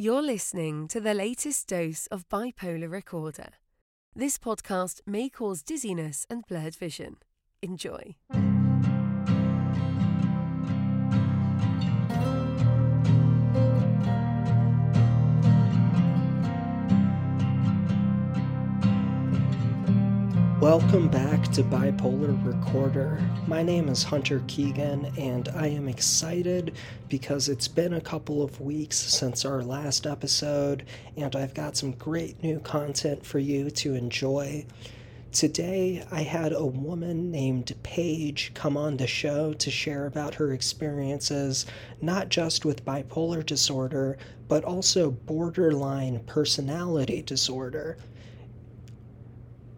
You're listening to the latest dose of Bipolar Recorder. This podcast may cause dizziness and blurred vision. Enjoy. Welcome back to Bipolar Recorder. My name is Hunter Keegan, and I am excited because it's been a couple of weeks since our last episode, and I've got some great new content for you to enjoy. Today, I had a woman named Paige come on the show to share about her experiences, not just with bipolar disorder, but also borderline personality disorder.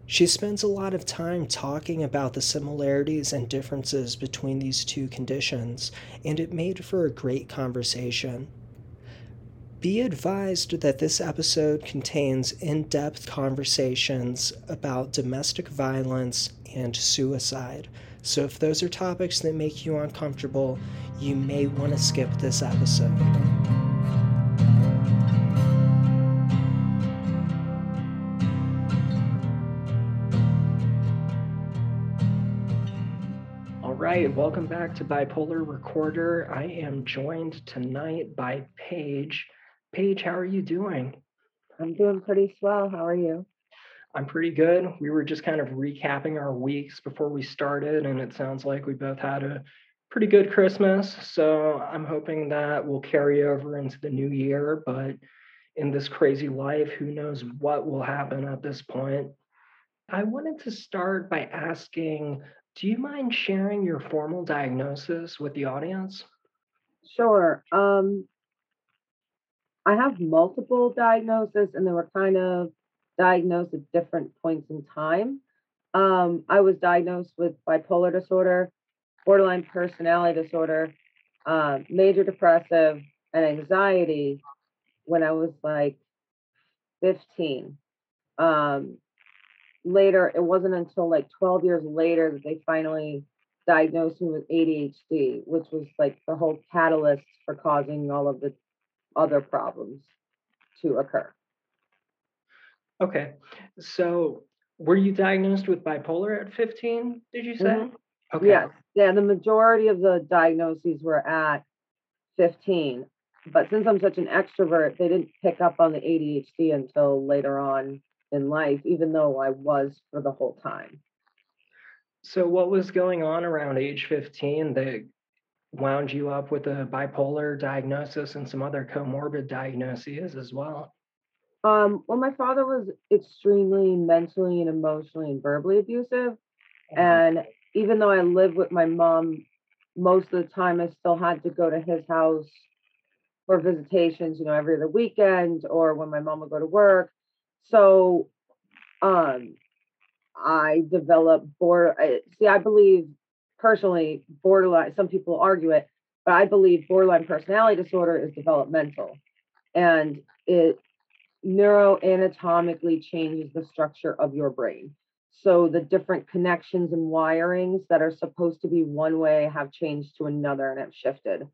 She spends a lot of time talking about the similarities and differences between these two conditions, and it made for a great conversation. Be advised that this episode contains in depth conversations about domestic violence and suicide. So, if those are topics that make you uncomfortable, you may want to skip this episode. Right, welcome back to Bipolar Recorder. I am joined tonight by Paige. Paige, how are you doing? I'm doing pretty swell. How are you? I'm pretty good. We were just kind of recapping our weeks before we started, and it sounds like we both had a pretty good Christmas. So I'm hoping that will carry over into the new year. But in this crazy life, who knows what will happen at this point? I wanted to start by asking do you mind sharing your formal diagnosis with the audience? Sure. Um, I have multiple diagnoses, and they were kind of diagnosed at different points in time. Um, I was diagnosed with bipolar disorder, borderline personality disorder, uh, major depressive, and anxiety when I was like 15. Um, later, it wasn't until like 12 years later that they finally diagnosed me with ADHD, which was like the whole catalyst for causing all of the other problems to occur. Okay. So were you diagnosed with bipolar at 15, did you say? Mm-hmm. Okay. Yes. Yeah, the majority of the diagnoses were at 15. But since I'm such an extrovert, they didn't pick up on the ADHD until later on in life, even though I was for the whole time. So, what was going on around age 15 that wound you up with a bipolar diagnosis and some other comorbid diagnoses as well? Um, well, my father was extremely mentally and emotionally and verbally abusive. Mm-hmm. And even though I lived with my mom most of the time, I still had to go to his house for visitations, you know, every other weekend or when my mom would go to work. So, um, I developed border. See, I believe personally, borderline. Some people argue it, but I believe borderline personality disorder is developmental, and it neuroanatomically changes the structure of your brain. So the different connections and wirings that are supposed to be one way have changed to another and have shifted.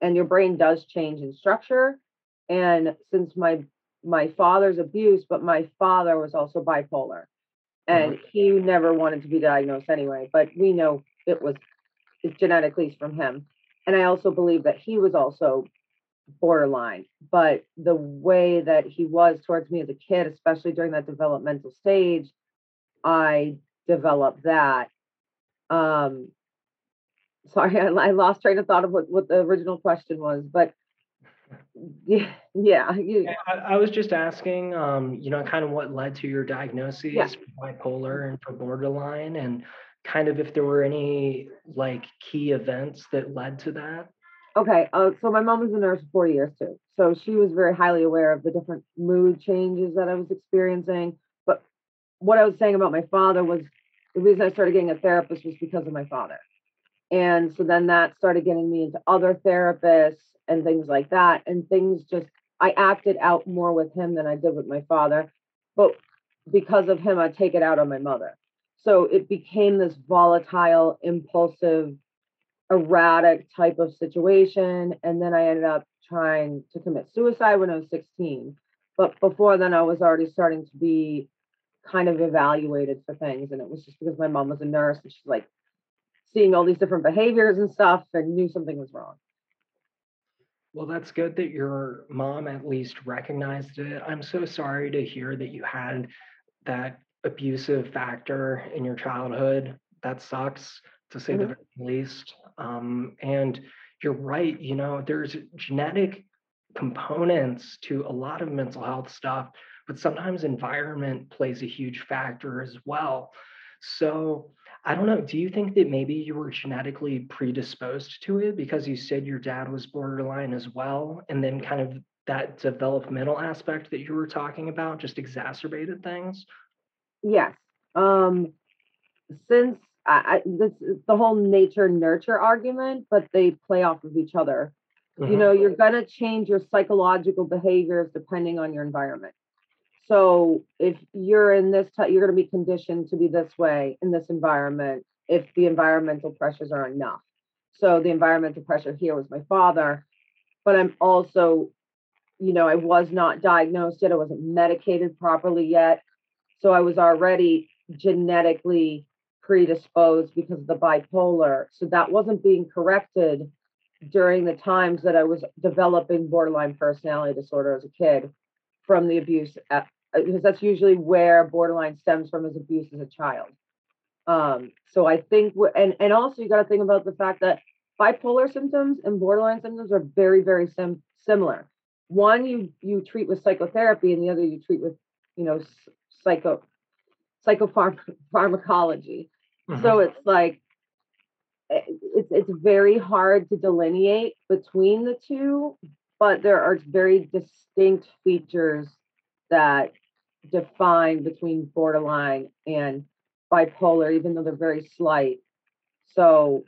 And your brain does change in structure. And since my my father's abuse, but my father was also bipolar. And he never wanted to be diagnosed anyway, but we know it was genetically from him. And I also believe that he was also borderline, but the way that he was towards me as a kid, especially during that developmental stage, I developed that. Um, sorry, I, I lost train of thought of what, what the original question was, but yeah, yeah. I, I, was just asking, um, you know, kind of what led to your diagnosis yeah. for bipolar and for borderline, and kind of if there were any like key events that led to that. Okay, uh, so my mom was a nurse for four years too, so she was very highly aware of the different mood changes that I was experiencing. But what I was saying about my father was the reason I started getting a therapist was because of my father. And so then that started getting me into other therapists and things like that. And things just, I acted out more with him than I did with my father. But because of him, I take it out on my mother. So it became this volatile, impulsive, erratic type of situation. And then I ended up trying to commit suicide when I was 16. But before then, I was already starting to be kind of evaluated for things. And it was just because my mom was a nurse and she's like seeing all these different behaviors and stuff and knew something was wrong. Well, that's good that your mom at least recognized it. I'm so sorry to hear that you had that abusive factor in your childhood. That sucks to say mm-hmm. the very least. Um, and you're right, you know, there's genetic components to a lot of mental health stuff, but sometimes environment plays a huge factor as well. So I don't know, do you think that maybe you were genetically predisposed to it because you said your dad was borderline as well? And then kind of that developmental aspect that you were talking about just exacerbated things? Yes. Um, since I, I this the whole nature nurture argument, but they play off of each other. Mm-hmm. You know, you're gonna change your psychological behaviors depending on your environment. So if you're in this type, you're gonna be conditioned to be this way in this environment if the environmental pressures are enough. So the environmental pressure here was my father, but I'm also, you know, I was not diagnosed yet. I wasn't medicated properly yet. So I was already genetically predisposed because of the bipolar. So that wasn't being corrected during the times that I was developing borderline personality disorder as a kid from the abuse, at, uh, because that's usually where borderline stems from is abuse as a child. Um, so I think, and and also you got to think about the fact that bipolar symptoms and borderline symptoms are very very sim- similar. One you you treat with psychotherapy, and the other you treat with you know psycho psychopharmacology. Mm-hmm. So it's like eh, it's it's very hard to delineate between the two, but there are very distinct features that define between borderline and bipolar, even though they're very slight. So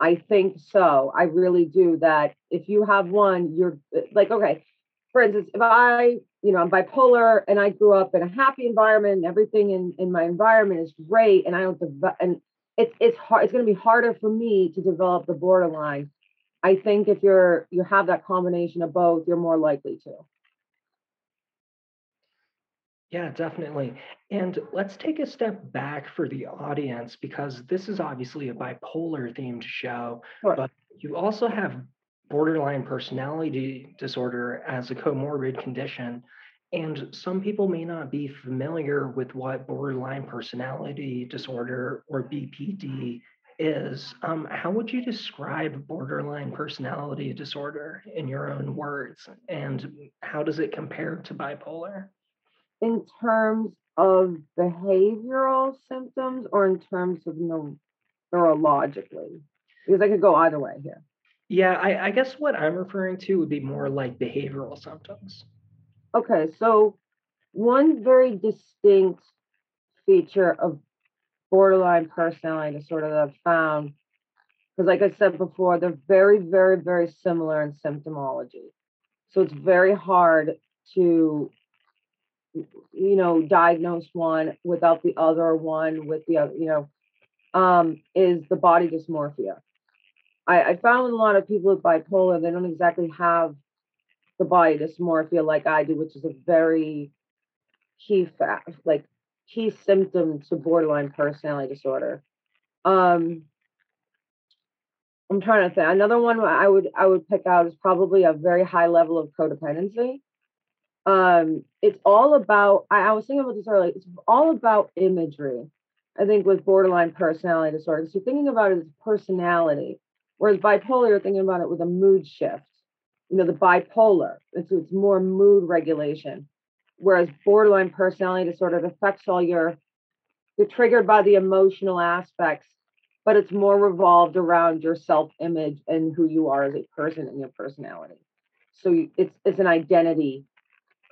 I think so. I really do that. If you have one, you're like, okay, for instance, if I, you know, I'm bipolar and I grew up in a happy environment and everything in, in my environment is great and I don't, dev- and it's, it's hard, it's going to be harder for me to develop the borderline. I think if you're, you have that combination of both, you're more likely to. Yeah, definitely. And let's take a step back for the audience because this is obviously a bipolar themed show, sure. but you also have borderline personality disorder as a comorbid condition. And some people may not be familiar with what borderline personality disorder or BPD is. Um, how would you describe borderline personality disorder in your own words? And how does it compare to bipolar? In terms of behavioral symptoms or in terms of neuro- neurologically? Because I could go either way here. Yeah, I, I guess what I'm referring to would be more like behavioral symptoms. Okay, so one very distinct feature of borderline personality disorder that I've found, because like I said before, they're very, very, very similar in symptomology. So it's very hard to, you know, diagnose one without the other one with the other, you know, um, is the body dysmorphia. I, I found a lot of people with bipolar, they don't exactly have the body dysmorphia like I do, which is a very key fact, like key symptom to borderline personality disorder. Um, I'm trying to think. Another one I would I would pick out is probably a very high level of codependency. Um, it's all about. I, I was thinking about this earlier. It's all about imagery. I think with borderline personality disorder. So thinking about it as personality, Whereas bipolar, you're thinking about it with a mood shift. You know, the bipolar, it's, it's more mood regulation. Whereas borderline personality disorder, affects all your, you're triggered by the emotional aspects, but it's more revolved around your self image and who you are as a person and your personality. So you, it's it's an identity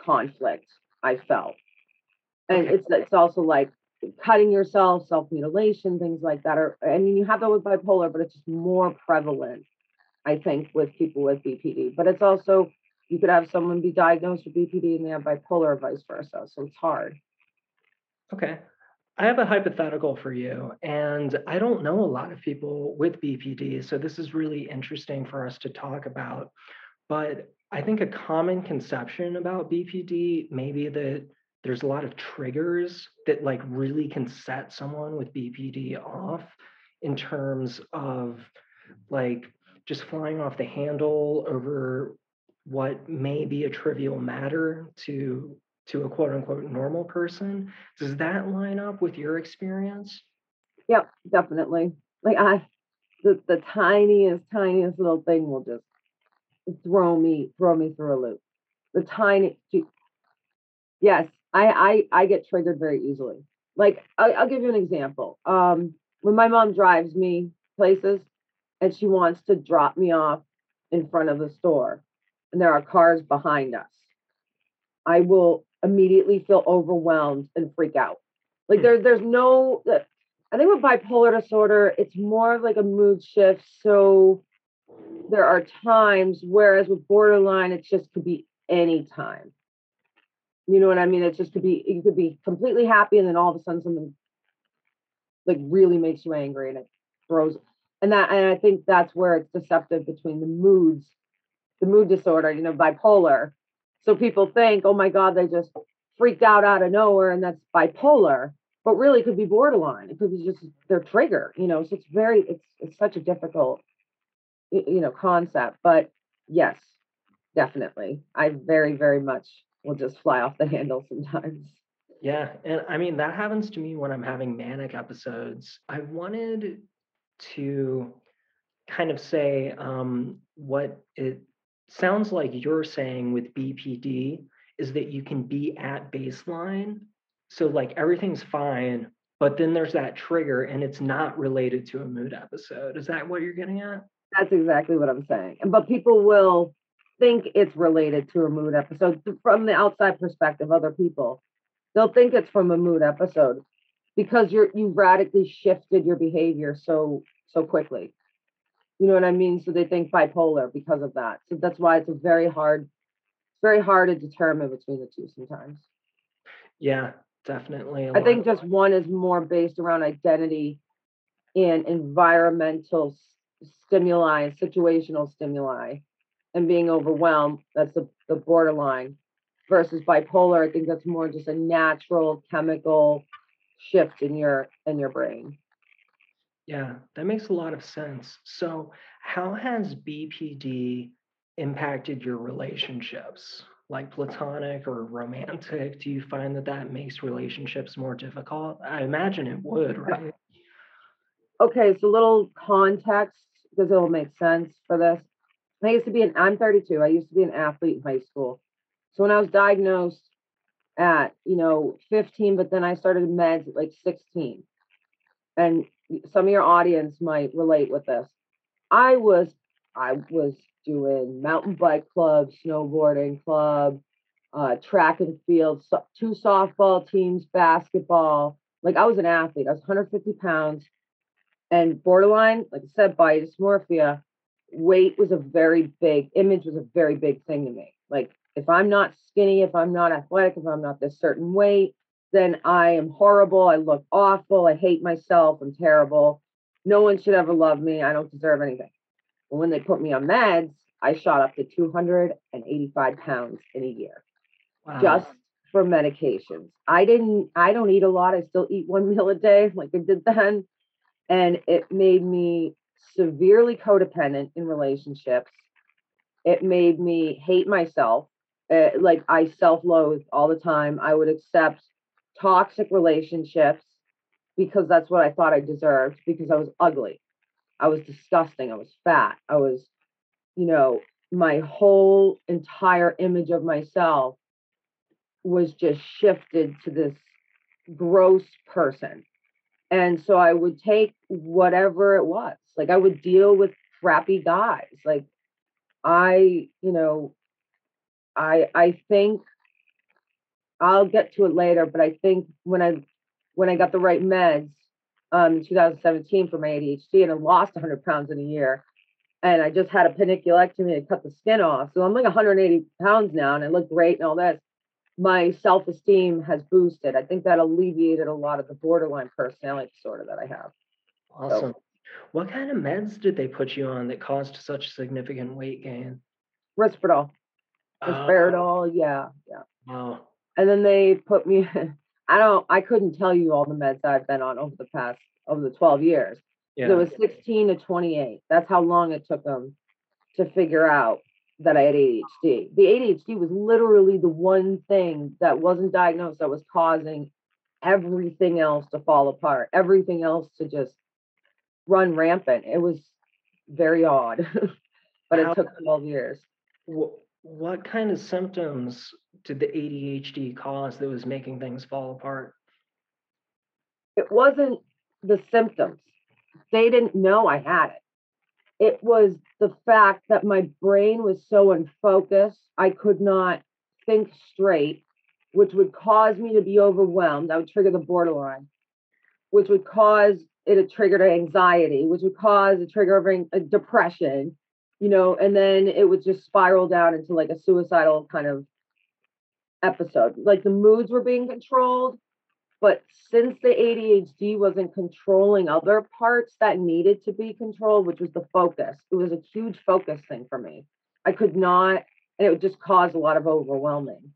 conflict. I felt, and okay. it's it's also like cutting yourself, self mutilation, things like that. Are I mean, you have that with bipolar, but it's just more prevalent, I think, with people with BPD. But it's also you could have someone be diagnosed with BPD and they have bipolar, or vice versa. So it's hard. Okay. I have a hypothetical for you, and I don't know a lot of people with BPD, so this is really interesting for us to talk about. But I think a common conception about BPD maybe that there's a lot of triggers that like really can set someone with BPD off in terms of like just flying off the handle over what may be a trivial matter to to a quote unquote normal person does that line up with your experience Yep, definitely. Like I, the the tiniest, tiniest little thing will just throw me, throw me through a loop. The tiny, yes, I I I get triggered very easily. Like I'll, I'll give you an example. Um, when my mom drives me places and she wants to drop me off in front of the store, and there are cars behind us, I will immediately feel overwhelmed and freak out. Like Hmm. there's there's no I think with bipolar disorder, it's more of like a mood shift. So there are times, whereas with borderline, it just could be any time. You know what I mean? It just could be you could be completely happy, and then all of a sudden something like really makes you angry, and it throws. And that, and I think that's where it's deceptive between the moods, the mood disorder, you know, bipolar. So people think, oh my God, they just freaked out out of nowhere, and that's bipolar but really it could be borderline. It could be just their trigger, you know. So it's very, it's it's such a difficult, you know, concept. But yes, definitely, I very very much will just fly off the handle sometimes. Yeah, and I mean that happens to me when I'm having manic episodes. I wanted to kind of say um, what it sounds like you're saying with BPD is that you can be at baseline, so like everything's fine, but then there's that trigger and it's not related to a mood episode. Is that what you're getting at? That's exactly what I'm saying. And but people will think it's related to a mood episode from the outside perspective. Other people, they'll think it's from a mood episode because you're you radically shifted your behavior so so quickly. You know what I mean? So they think bipolar because of that. So that's why it's a very hard, it's very hard to determine between the two sometimes. Yeah, definitely. I think just one is more based around identity and environmental stimuli, situational stimuli, and being overwhelmed. That's the, the borderline. Versus bipolar, I think that's more just a natural chemical shift in your in your brain. Yeah, that makes a lot of sense. So, how has BPD impacted your relationships, like platonic or romantic? Do you find that that makes relationships more difficult? I imagine it would, right? Okay, so little context because it'll make sense for this. I used to be an I'm 32. I used to be an athlete in high school. So when I was diagnosed at, you know, 15, but then I started meds at like 16. And some of your audience might relate with this. I was I was doing mountain bike club, snowboarding club, uh, track and field, so, two softball teams, basketball. Like I was an athlete. I was 150 pounds and borderline, like I said, body dysmorphia, weight was a very big image was a very big thing to me. Like if I'm not skinny, if I'm not athletic, if I'm not this certain weight, then I am horrible. I look awful. I hate myself. I'm terrible. No one should ever love me. I don't deserve anything. When they put me on meds, I shot up to 285 pounds in a year Wow. just for medications. I didn't, I don't eat a lot. I still eat one meal a day like I did then. And it made me severely codependent in relationships. It made me hate myself. Uh, like I self loathed all the time. I would accept toxic relationships because that's what I thought I deserved because I was ugly. I was disgusting. I was fat. I was, you know, my whole entire image of myself was just shifted to this gross person. And so I would take whatever it was. Like I would deal with crappy guys. Like I, you know, I I think I'll get to it later, but I think when I when I got the right meds um in 2017 for my ADHD and I lost 100 pounds in a year and I just had a paniculectomy to cut the skin off. So I'm like 180 pounds now and I look great and all this my self-esteem has boosted. I think that alleviated a lot of the borderline personality disorder that I have. Awesome. What kind of meds did they put you on that caused such significant weight gain? Risperdal. Oh, Risperidol, yeah, yeah. wow. And then they put me I don't I couldn't tell you all the meds I've been on over the past over the 12 years. Yeah. It was 16 to 28. That's how long it took them to figure out that I had ADHD. The ADHD was literally the one thing that wasn't diagnosed that was causing everything else to fall apart, everything else to just run rampant. It was very odd, but it How- took 12 years. Wh- what kind of symptoms did the ADHD cause that was making things fall apart? It wasn't the symptoms, they didn't know I had it. It was the fact that my brain was so unfocused, I could not think straight, which would cause me to be overwhelmed. That would trigger the borderline, which would cause it to trigger to anxiety, which would cause a trigger of a depression, you know, and then it would just spiral down into like a suicidal kind of episode. Like the moods were being controlled, but since the ADHD wasn't controlling other parts that needed to be controlled, which was the focus, it was a huge focus thing for me. I could not, and it would just cause a lot of overwhelming.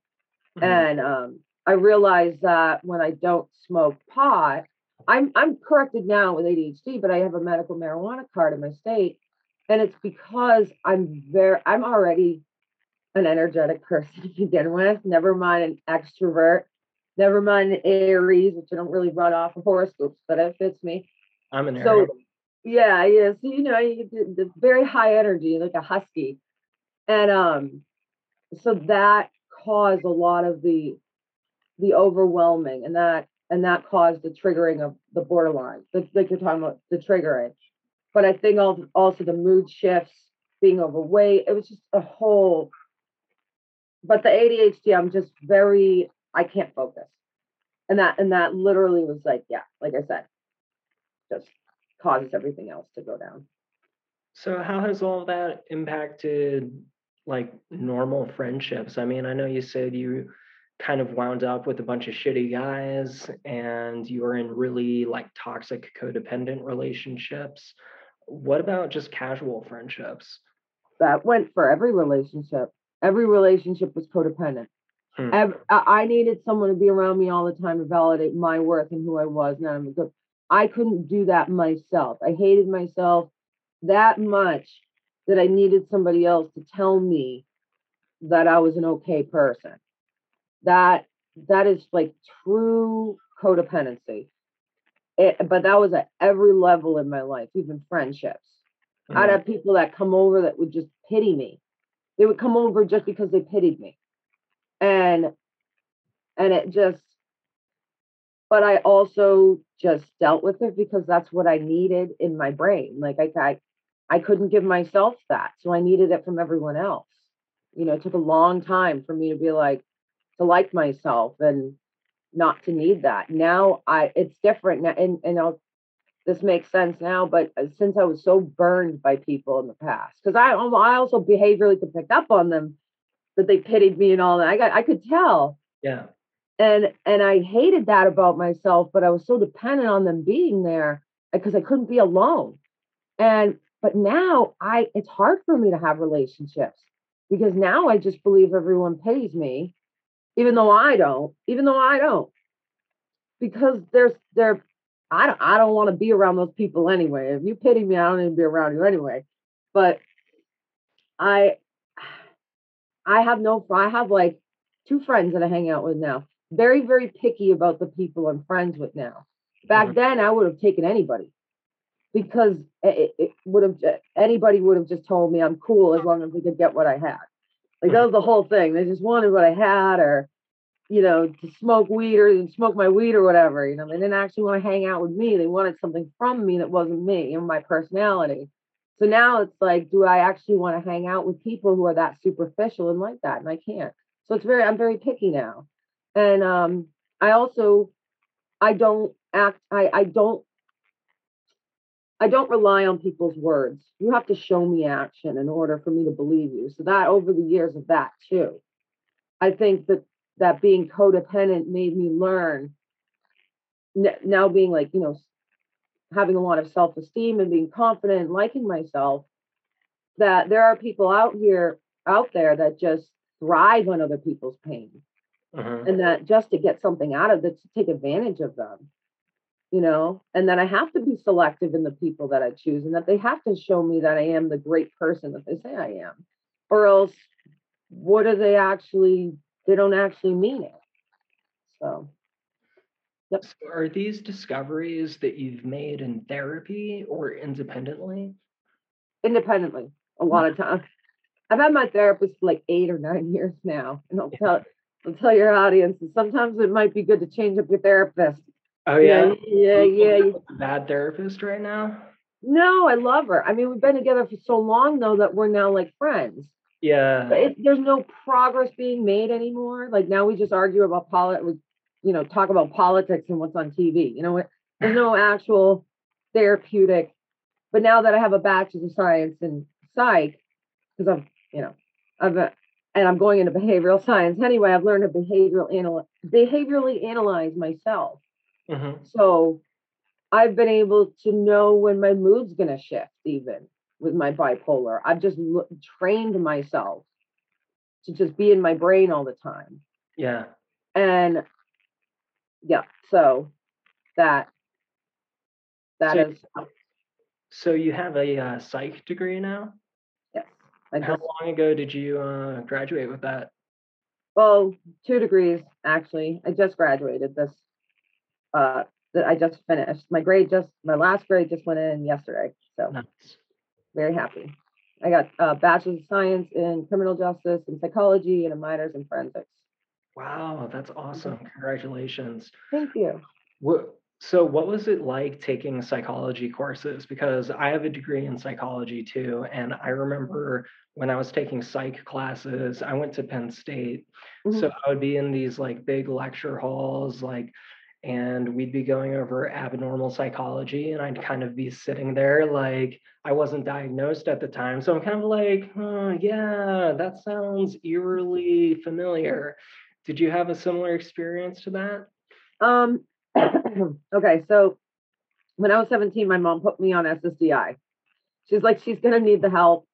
Mhm. And um, I realized that when I don't smoke pot, I'm I'm corrected now with ADHD, but I have a medical marijuana card in my state, and it's because I'm very I'm already an energetic person to begin with. Never mind an extrovert. Never mind Aries, which I don't really run off of horoscopes, but it fits me. I'm an So Aries. yeah, yeah. So you know, you get the, very high energy, like a husky, and um, so that caused a lot of the the overwhelming, and that and that caused the triggering of the borderline, the, like you're talking about the triggering. But I think also the mood shifts, being overweight, it was just a whole. But the ADHD, I'm just very, I can't focus, and that and that literally was like, yeah, like I said, just causes everything else to go down. So how has all that impacted like normal friendships? I mean, I know you said you kind of wound up with a bunch of shitty guys and you were in really like toxic codependent relationships. What about just casual friendships? That went for every relationship. Every relationship was codependent. Hmm. I I needed someone to be around me all the time to validate my worth and who I was. Now I'm good. I couldn't do that myself. I hated myself that much that I needed somebody else to tell me that I was an okay person. That that is like true codependency. It, but that was at every level in my life, even friendships. I'd Mm. have people that come over that would just pity me. They would come over just because they pitied me. And and it just but I also just dealt with it because that's what I needed in my brain. Like I I, I couldn't give myself that. So I needed it from everyone else. You know, it took a long time for me to be like to like myself and not to need that. Now I it's different now and and I'll this makes sense now, but uh, since I was so burned by people in the past, because I I also behaviorally could pick up on them that they pitied me and all that. I got I could tell, Yeah. and and I hated that about myself, but I was so dependent on them being there because I couldn't be alone. And but now I it's hard for me to have relationships because now I just believe everyone pities me, even though I don't, even though I don't, because there's they're I don't I don't want to be around those people anyway. If you pity me, I don't even be around you anyway. But I I have no I have like two friends that I hang out with now. Very, very picky about the people I'm friends with now. Back Mhm. then I would have taken anybody because it, it would have anybody would have just told me I'm cool as long as they could get what I had. Like that was the whole thing. They just wanted what I had or you know, to smoke weed or smoke my weed or whatever. You know, they didn't actually want to hang out with me. They wanted something from me that wasn't me and my personality. So now it's like, do I actually want to hang out with people who are that superficial and like that? And I can't. So it's very, I'm very picky now. And um, I also, I don't act, I, I don't, I don't rely on people's words. You have to show me action in order for me to believe you. So that over the years of that too. I think that that being codependent made me learn now being like you know having a lot of self-esteem and being confident and liking myself that there are people out here out there that just thrive on other people's pain. Mhm. and that just to get something out of it to take advantage of them you know? And that i have to be selective in the people that i choose and that they have to show me that i am the great person that they say i am. Or else what are they actually they don't actually mean it. So So are these discoveries that you've made in therapy or independently? independently a lot of times i've had my therapist for like eight or nine years now and i'll tell i'll tell your audience that sometimes it might be good to change up your therapist Oh yeah yeah yeah you- Bad therapist right now? no i love her i mean we've been together for so long though that we're now like friends Yeah. It, there's no progress being made anymore. Like now we just argue about politics, you know, talk about politics and what's on TV. You know, there's no actual therapeutic. But now that I have a bachelor's of science in psych, because I'm, you know, I've a, and I'm going into behavioral science anyway. I've learned to behavioral anal behaviorally analyze myself. Mhm. So I've been able to know when my mood's going to shift, even with my bipolar. I've just lo- trained myself to just be in my brain all the time. Yeah. And yeah, so that that So- is So you have a uh, psych degree now? yes. I How just long ago did you uh, graduate with that? well, two degrees actually. I just graduated this uh that I just finished. My grade just my last grade just went in yesterday. So Nice. very happy. I got a bachelor's of science in criminal justice and psychology and a minors in forensics. Wow, that's mm-hmm. awesome. Congratulations. Thank you. What, so what was it like taking psychology courses? Because I have a degree in psychology too, and I remember when I was taking psych classes, I went to Penn State. So mm-hmm. I would be in these like big lecture halls, like, and we'd be going over abnormal psychology, and I'd kind of be sitting there like I wasn't diagnosed at the time. So I'm kind of like, oh, yeah, that sounds eerily familiar. Did you have a similar experience to that? Um, okay, so when I was 17, my mom put me on SSDI. She's like, she's gonna need the help.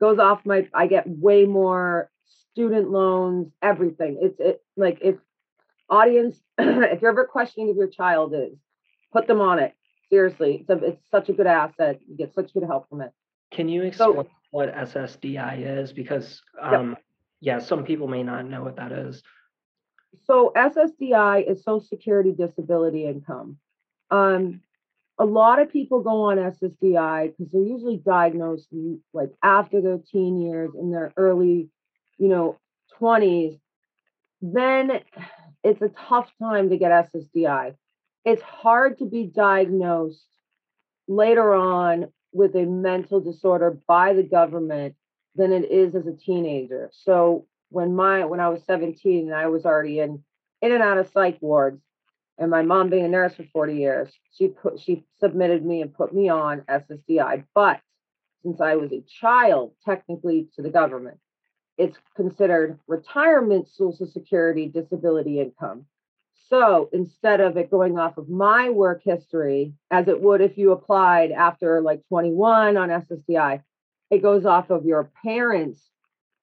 Goes off my, I get way more student loans, everything. It's it like if audience, if you're ever questioning if your child is, put them on it. Seriously, it's a, it's such a good asset. You get such good help from it. Can you So- explain what SSDI is? Because um, yeah, some people may not know what that is. so SSDI is Social Security Disability Income. Um, a lot of people go on SSDI because they're usually diagnosed like after their teen years in their early, you know, 20s. Then it's a tough time to get SSDI. It's hard to be diagnosed later on with a mental disorder by the government than it is as a teenager. So when my when I was 17 and I was already in in and out of psych wards, and my mom being a nurse for 40 years, she put she submitted me and put me on SSDI. But since I was a child, technically to the government, it's considered retirement social security disability income. So instead of it going off of my work history, as it would if you applied after like 21 on SSDI, it goes off of your parents'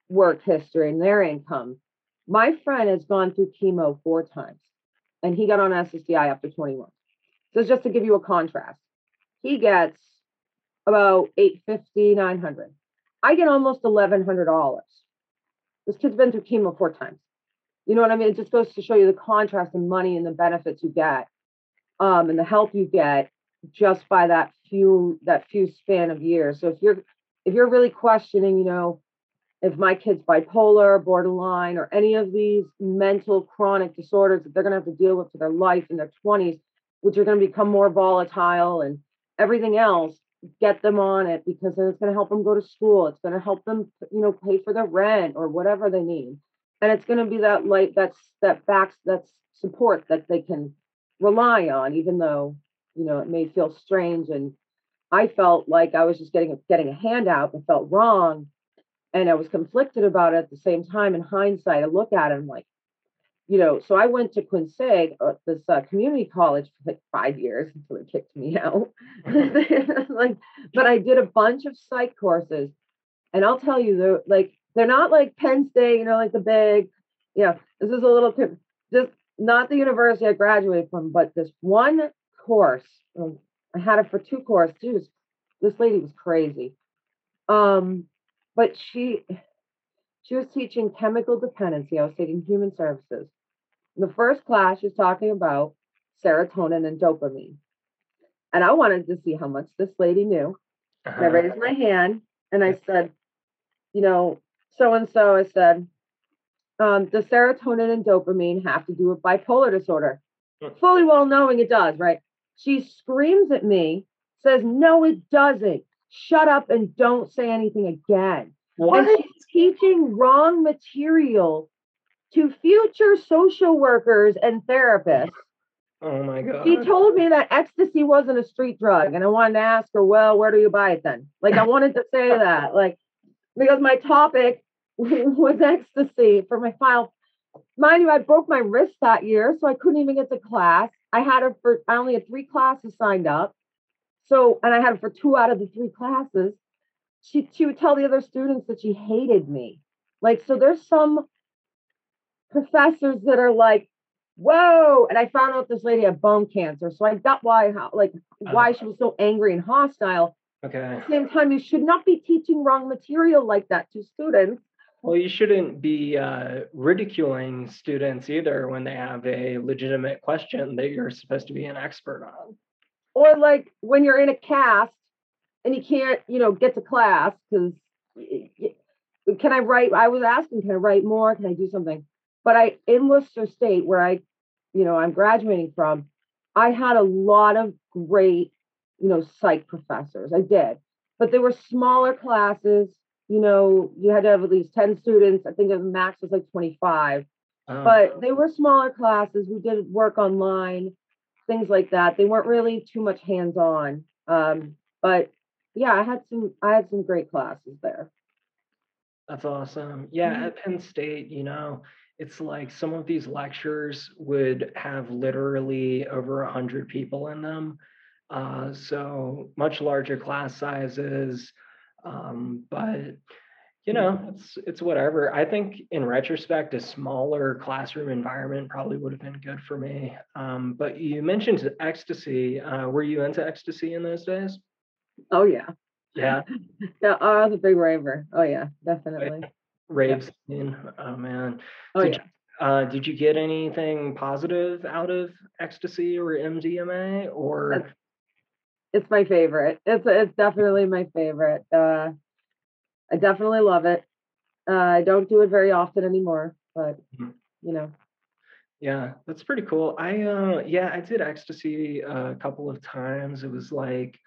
work history and their income. My friend has gone through chemo four times and he got on SSDI after 21. So just to give you a contrast, he gets about 850, 900. I get almost $1,100. This kid's been through chemo four times. You know what I mean? It just goes to show you the contrast in money and the benefits you get um, and the help you get just by that few that few span of years. So if you're if you're really questioning, you know, if my kid's bipolar, borderline, or any of these mental chronic disorders that they're going to have to deal with for their life in their 20s, which are going to become more volatile and everything else, get them on it because then it's going to help them go to school. It's going to help them, you know, pay for their rent or whatever they need. And it's going to be that light, that's that backs, that's support that they can rely on, even though, you know, it may feel strange. And I felt like I was just getting a, getting a handout and felt wrong and I was conflicted about it at the same time. In hindsight, I look at it, and I'm like, you know, so I went to Quinsig, uh, this uh, community college for like five years until they kicked me out. like, but I did a bunch of psych courses, and I'll tell you, the like they're not like Penn State, you know, like the big, yeah. This is a little just not the university I graduated from, but this one course. Um, I had it for two courses. She was, this lady was crazy. Um, but she she was teaching chemical dependency. I was taking human services. In the first class, she was talking about serotonin and dopamine. And I wanted to see how much this lady knew. Uh-huh. I raised my hand and I said, you know, so and so, I said, um, does serotonin and dopamine have to do with bipolar disorder? Fully well knowing it does, right? She screams at me, says, no, it mm. doesn't. Shut up and don't say anything again. What? And she's teaching wrong material to future social workers and therapists. Oh my God. She told me that ecstasy wasn't a street drug. And I wanted to ask her, well, where do you buy it then? Like, I wanted to say that, like, because my topic was ecstasy for my file. Mind you, I broke my wrist that year, so I couldn't even get to class. I had her for, I only had three classes signed up. So, and I had her for two out of the three classes. She, she would tell the other students that she hated me. Like, so there's some professors that are like, whoa. And I found out this lady had bone cancer. So I got why, how, like, why uh-huh. she was so angry and hostile. Okay. At the same time, you should not be teaching wrong material like that to students. Well, you shouldn't be uh, ridiculing students either when they have a legitimate question that you're supposed to be an expert on. Or like when you're in a cast and you can't, you know, get to class because can I write? I was asking, can I write more? Can I do something? But I in Worcester State, where I, you know, I'm graduating from, I had a lot of great, you know, psych professors. I did, but they were smaller classes you know, you had to have at least 10 students. I think the max was like 25. Um, but they were smaller classes. We did work online, things like that. They weren't really too much hands-on. Um, but yeah, I had some I had some great classes there. That's awesome. Yeah, at Penn State, you know, it's like some of these lectures would have literally over a hundred people in them. Uh, so much larger class sizes um, but you know, it's it's whatever. I think in retrospect, a smaller classroom environment probably would have been good for me. Um, but you mentioned ecstasy. Uh, were you into ecstasy in those days? Oh yeah. Yeah. yeah. Oh, I was a big raver. Oh yeah, definitely. Rave scene. Oh man. Oh did yeah. You, uh, did you get anything positive out of ecstasy or MDMA or? It's my favorite. It's it's definitely my favorite. Uh, I definitely love it. Uh, I don't do it very often anymore, but mm-hmm. you know. Yeah, that's pretty cool. I uh, yeah, I did ecstasy a couple of times. It was like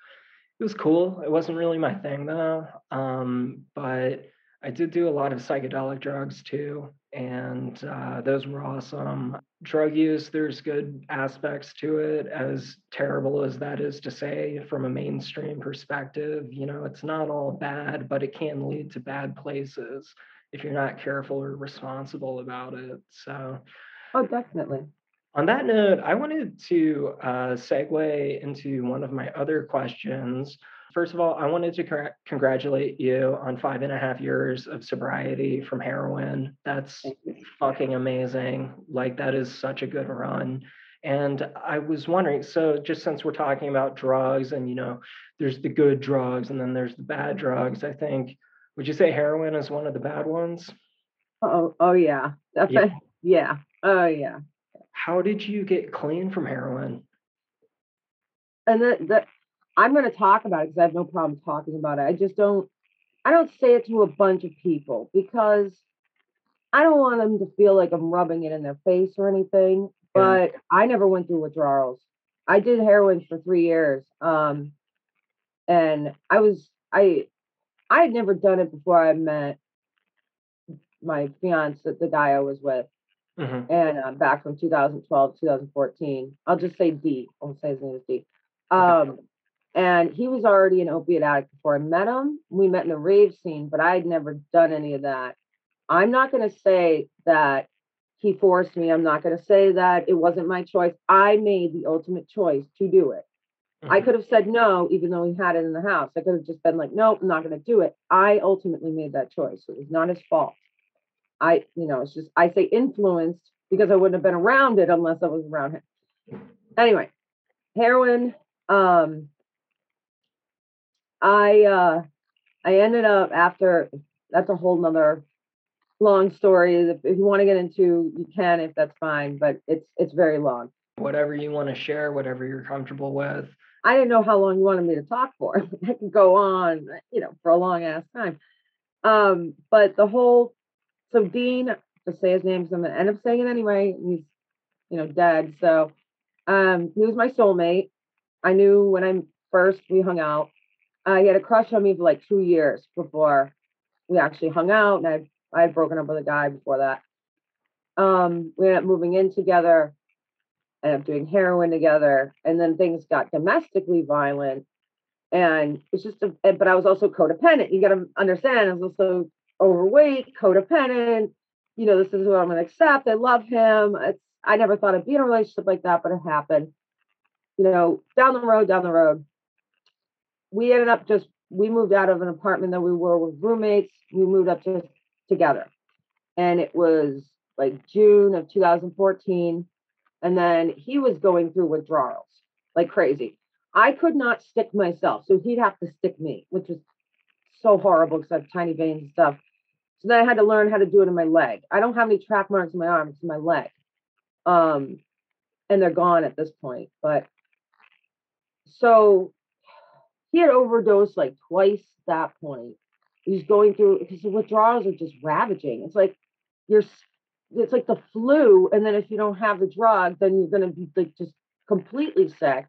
it was cool. It wasn't really my thing though. Um, but I did do a lot of psychedelic drugs too, and uh, those were awesome. Drug use, there's good aspects to it, as terrible as that is to say from a mainstream perspective. You know, it's not all bad, but it can lead to bad places if you're not careful or responsible about it. So, oh, definitely. On that note, I wanted to uh, segue into one of my other questions First of all, I wanted to congratulate you on five and a half years of sobriety from heroin. That's fucking amazing. Like, that is such a good run. And I was wondering, so just since we're talking about drugs and, you know, there's the good drugs and then there's the bad drugs, I think, would you say heroin is one of the bad ones? Oh, oh yeah. Definitely. Yeah. yeah. Oh yeah. How did you get clean from heroin? And that, that I'm going to talk about it because I have no problem talking about it. I just don't, I don't say it to a bunch of people because I don't want them to feel like I'm rubbing it in their face or anything. But yeah. I never went through withdrawals. I did heroin for three years. Um, and I was, I, I had never done it before I met my fiance, the guy I was with. Mm-hmm. And uh, back from 2012, 2014, I'll just say D. I'll say his name is D. Um, and he was already an opiate addict before I met him. We met in the rave scene, but I had never done any of that. I'm not going to say that he forced me. I'm not going to say that it wasn't my choice. I made the ultimate choice to do it. I Mhm. could have said no, even though he had it in the house. I could have just been like, nope, I'm not going to do it. I ultimately made that choice. It was not his fault. I, you know, it's just, I say influenced because I wouldn't have been around it unless I was around him. Anyway, heroin, um, I, uh, I ended up after, that's a whole nother long story. If if you want to get into, you can, if that's fine, but it's, it's very long. Whatever you want to share, whatever you're comfortable with. I didn't know how long you wanted me to talk for. I could go on, you know, for a long ass time. Um, but the whole so Dean, to say his name, 'cause I'm gonna end up saying it anyway. He's, you know, dead. So um he was my soulmate. I knew when I first we hung out. Uh, he had a crush on me for like two years before we actually hung out, and I I had broken up with a guy before that. Um, we ended up moving in together ended up doing heroin together and then things got domestically violent and it's just a, but i was also codependent. You got to understand i was also overweight codependent. You know this is what i'm going to accept. I love him. I never thought i'd be in a relationship like that but it happened. You know down the road down the road we ended up just we moved out of an apartment that we were with roommates we moved up just together and it was like june of 2014 and then he was going through withdrawals like crazy. I could not stick myself, so he'd have to stick me, which was so horrible because I have tiny veins and stuff. So then I had to learn how to do it in my leg. I don't have any track marks in my arm; it's in my leg, um, and they're gone at this point. But so he had overdosed like twice at that point. He's going through because the withdrawals are just ravaging. It's like you're it's like the flu and then if you don't have the drug then you're going to be like just completely sick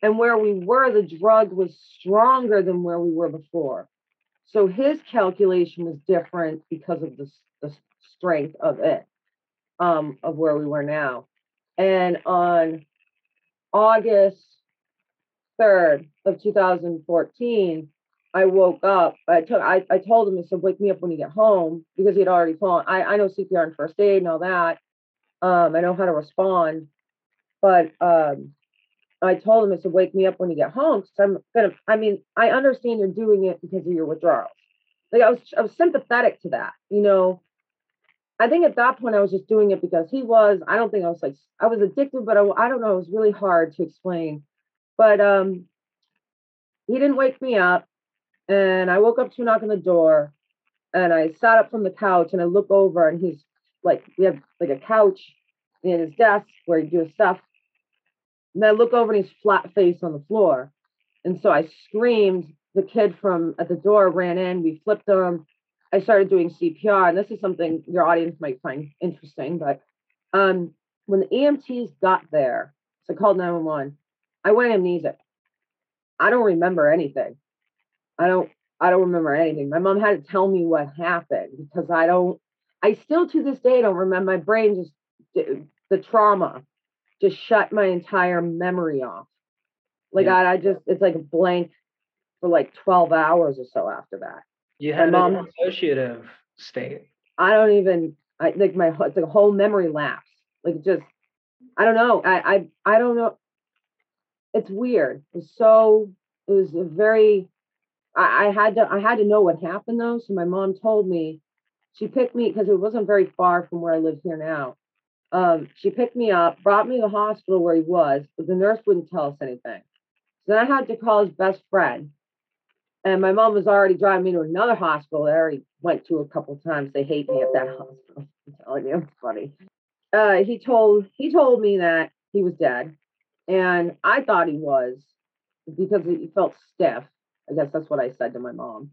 and where we were the drug was stronger than where we were before so his calculation was different because of the, the strength of it um of where we were now and on august 3rd of 2014 I woke up. I took. I, I told him. I said, "Wake me up when you get home," because he had already fallen. I I know CPR and first aid and all that. Um, I know how to respond, but um, I told him. I said, "Wake me up when you get home," because I'm gonna. I mean, I understand you're doing it because of your withdrawals. Like I was, I was sympathetic to that. You know, I think at that point I was just doing it because he was. I don't think I was like I was addicted, but I, I don't know. It was really hard to explain. But um, he didn't wake me up and I woke up to a knock on the door and I sat up from the couch and I look over and he's like we have like a couch in his desk where he do his stuff. And I look over and he's flat face on the floor. And so I screamed. The kid from at the door ran in. We flipped him. I started doing CPR. And this is something your audience might find interesting. But um, when the EMTs got there, so called 911, I went amnesic. I don't remember anything. I don't I don't remember anything. My mom had to tell me what happened because I don't I still to this day don't remember my brain just the trauma just shut my entire memory off. Like Yeah. I, I just it's like a blank for like 12 hours or so after that. You My had mom- an associative state. I don't even I like my whole- it's like a whole memory lapse. Like just I don't know. I I I don't know. It's weird. It was so it was a very I, I had to I had to know what happened though. So my mom told me she picked me because it wasn't very far from where I live here now. Um, she picked me up, brought me to the hospital where he was, but the nurse wouldn't tell us anything. So then I had to call his best friend. And my mom was already driving me to another hospital. that I already went to a couple times. They hate me at that hospital. I'm telling you, it's funny. Uh, he told he told me that he was dead, and I thought he was because he felt stiff. I guess that's what I said to my mom.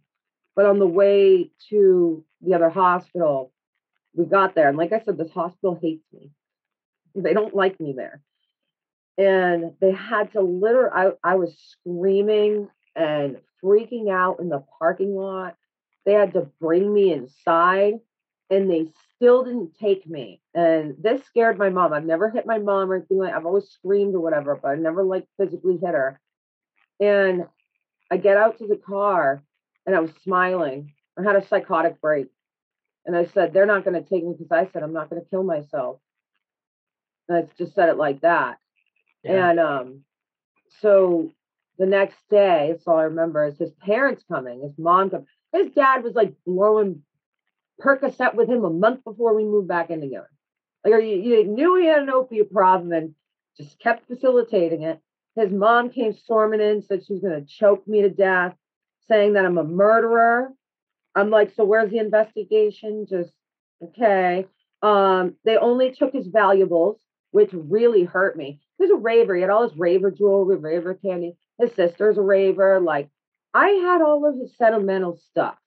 But on the way to the other hospital, we got there, and like I said, this hospital hates me. They don't like me there, and they had to literally. I I was screaming and freaking out in the parking lot. They had to bring me inside, and they still didn't take me. And this scared my mom. I've never hit my mom or anything like. I've always screamed or whatever, but I never like physically hit her. And I get out to the car and I was smiling. I had a psychotic break. And I said, they're not going to take me because I said I'm not going to kill myself. And I just said it like that. Yeah. And um, so the next day, that's all I remember, is his parents coming, his mom come. His dad was like blowing Percocet with him a month before we moved back in together. Like you, you knew he had an opiate problem and just kept facilitating it. His mom came storming in, said she was going to choke me to death, saying that I'm a murderer. I'm like, so where's the investigation? Just okay. Um, they only took his valuables, which really hurt me. He was a raver. He had all his raver jewelry, raver candy. His sister's a raver. Like, I had all of his sentimental stuff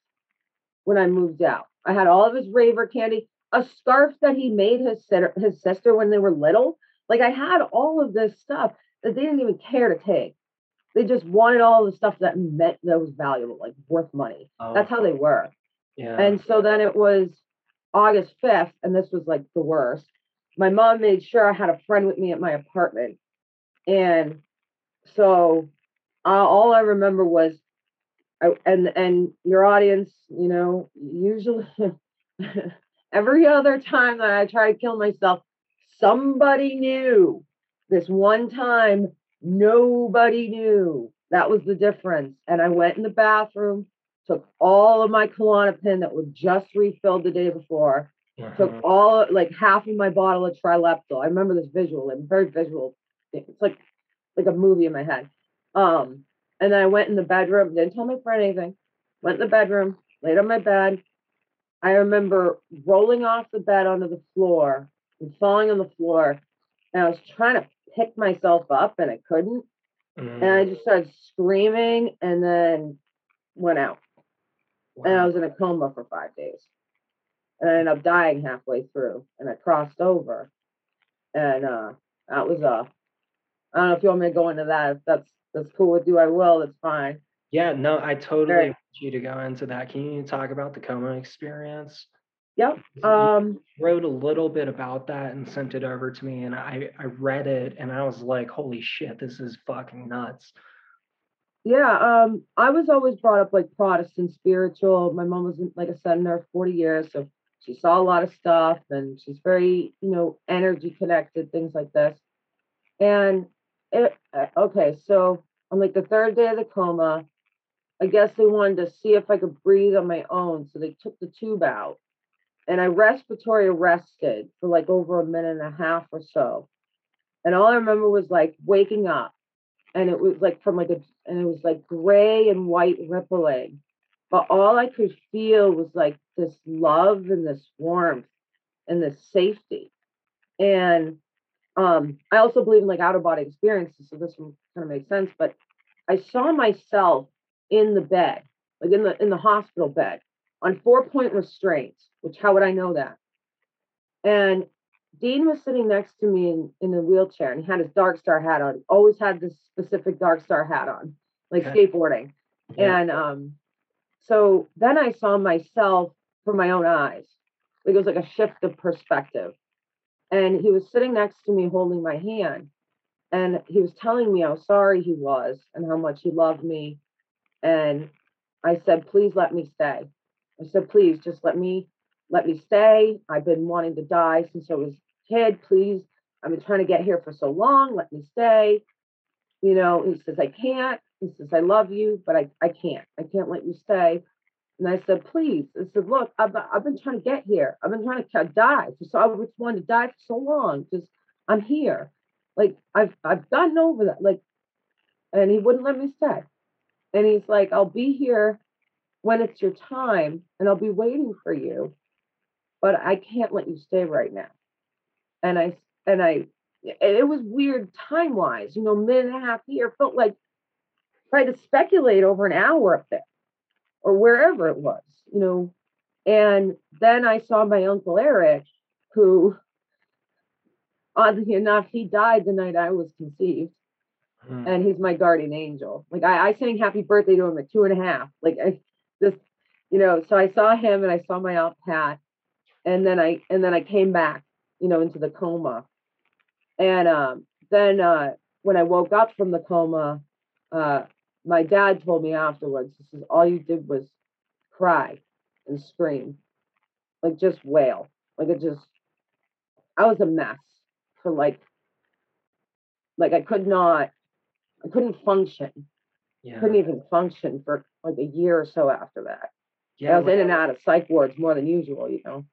when I moved out. I had all of his raver candy, a scarf that he made his his sister when they were little. Like I had all of this stuff that they didn't even care to take. They just wanted all the stuff that meant that was valuable, like worth money. Oh. That's how they were. Yeah. And so then it was August 5th, and this was like the worst. My mom made sure I had a friend with me at my apartment. And so uh, all I remember was, and and your audience, you know, usually every other time that I try to kill myself, somebody knew. This one time, nobody knew. That was the difference. And I went in the bathroom, took all of my Klonopin that was just refilled the day before, uh-huh. took all like half of my bottle of Trileptal. I remember this visual, I'm very visual. It's like like a movie in my head. Um, and then I went in the bedroom, didn't tell my friend anything. Went in the bedroom, laid on my bed. I remember rolling off the bed onto the floor and falling on the floor. And I was trying to pick myself up and I couldn't. Mm. And I mm. just started screaming and then went out. Wow. And I was in a coma for five days. And I ended up dying halfway through. And I crossed over. And uh that was uh I don't know if you want me to go into that. If that's that's cool with you, I will. That's fine. Yeah, no, I totally right. want you to go into that. Can you talk about the coma experience? Yep. Um, wrote a little bit about that and sent it over to me, and I I read it and I was like, holy shit, this is fucking nuts. Yeah. Um, I was always brought up like Protestant spiritual. My mom was like said in her 40 years, so she saw a lot of stuff and she's very, you know, energy connected, things like this. And it uh, okay, so on like the third day of the coma, I guess they wanted to see if I could breathe on my own. So they took the tube out and I respiratory arrested for like over a minute and a half or so. And all I remember was like waking up and it was like from like a and it was like gray and white rippling. But all I could feel was like this love and this warmth and this safety. And um, I also believe in like out of body experiences, so this one kind of makes sense. But I saw myself in the bed, like in the in the hospital bed, on four point restraints, which how would I know that? And Dean was sitting next to me in, in a wheelchair and he had his dark star hat on. He Always had this specific dark star hat on, like okay. skateboarding. Yeah. And um, so then I saw myself from my own eyes. Like it was like a shift of perspective. And he was sitting next to me holding my hand. And he was telling me how sorry he was and how much he loved me. And I said, please let me stay. I said, please just let me let me stay. I've been wanting to die since I was a kid. Please, I've been trying to get here for so long. Let me stay. You know, he says, I can't. He says, I love you, but I, I can't. I can't let you stay. And I said, please. I said, look, I've, I've been trying to get here. I've been trying to die. So I was wanting to die for so long because I'm here. Like I've I've gotten over that. Like, and he wouldn't let me stay. And he's like, I'll be here when it's your time and I'll be waiting for you, but I can't let you stay right now. And I, and I, it was weird time wise, you know, minute and a half here felt like trying to speculate over an hour up there or wherever it was, you know. And then I saw my uncle Eric, who, oddly enough, he died the night I was conceived. Hmm. And he's my guardian angel. Like I, I sang happy birthday to him at two and a half. Like I, just you know so i saw him and i saw my aunt pat and then i and then i came back you know into the coma and um, then uh, when i woke up from the coma uh, my dad told me afterwards he says all you did was cry and scream like just wail like it just i was a mess for like like i could not i couldn't function yeah. couldn't even function for like a year or so after that. Yeah, I was like, in and out of psych wards more than usual, you know.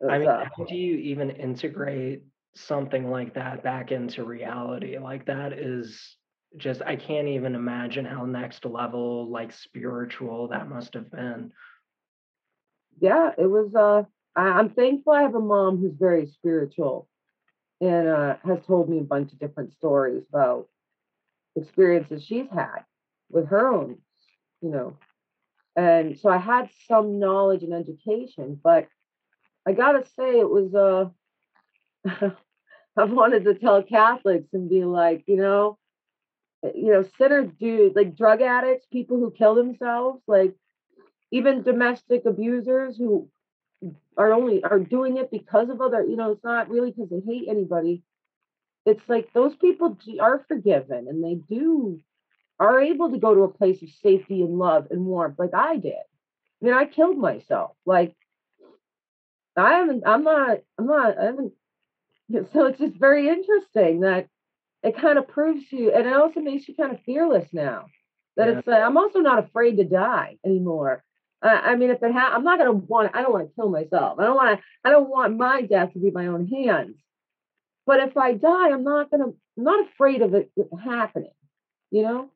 Was, I mean, uh, how do you even integrate something like that back into reality? Like that is just I can't even imagine how next level like spiritual that must have been. Yeah, it was uh I, I'm thankful I have a mom who's very spiritual and uh has told me a bunch of different stories about experiences she's had with her own, you know. And so I had some knowledge and education, but I gotta say it was uh I've wanted to tell Catholics and be like, you know, you know, sinner do like drug addicts, people who kill themselves, like even domestic abusers who are only are doing it because of other, you know, it's not really because they hate anybody. It's like those people are forgiven and they do are able to go to a place of safety and love and warmth like I did. I mean, I killed myself. Like I haven't, I'm not, I'm not, I haven't. So it's just very interesting that it kind of proves you, and it also makes you kind of fearless now. That yeah. it's, uh, I'm also not afraid to die anymore. I mean, if it ha- I'm not gonna want, I don't want to kill myself. I don't want to, I don't want my death to be my own hands. But if I die, I'm not gonna, I'm not afraid of it happening. You know.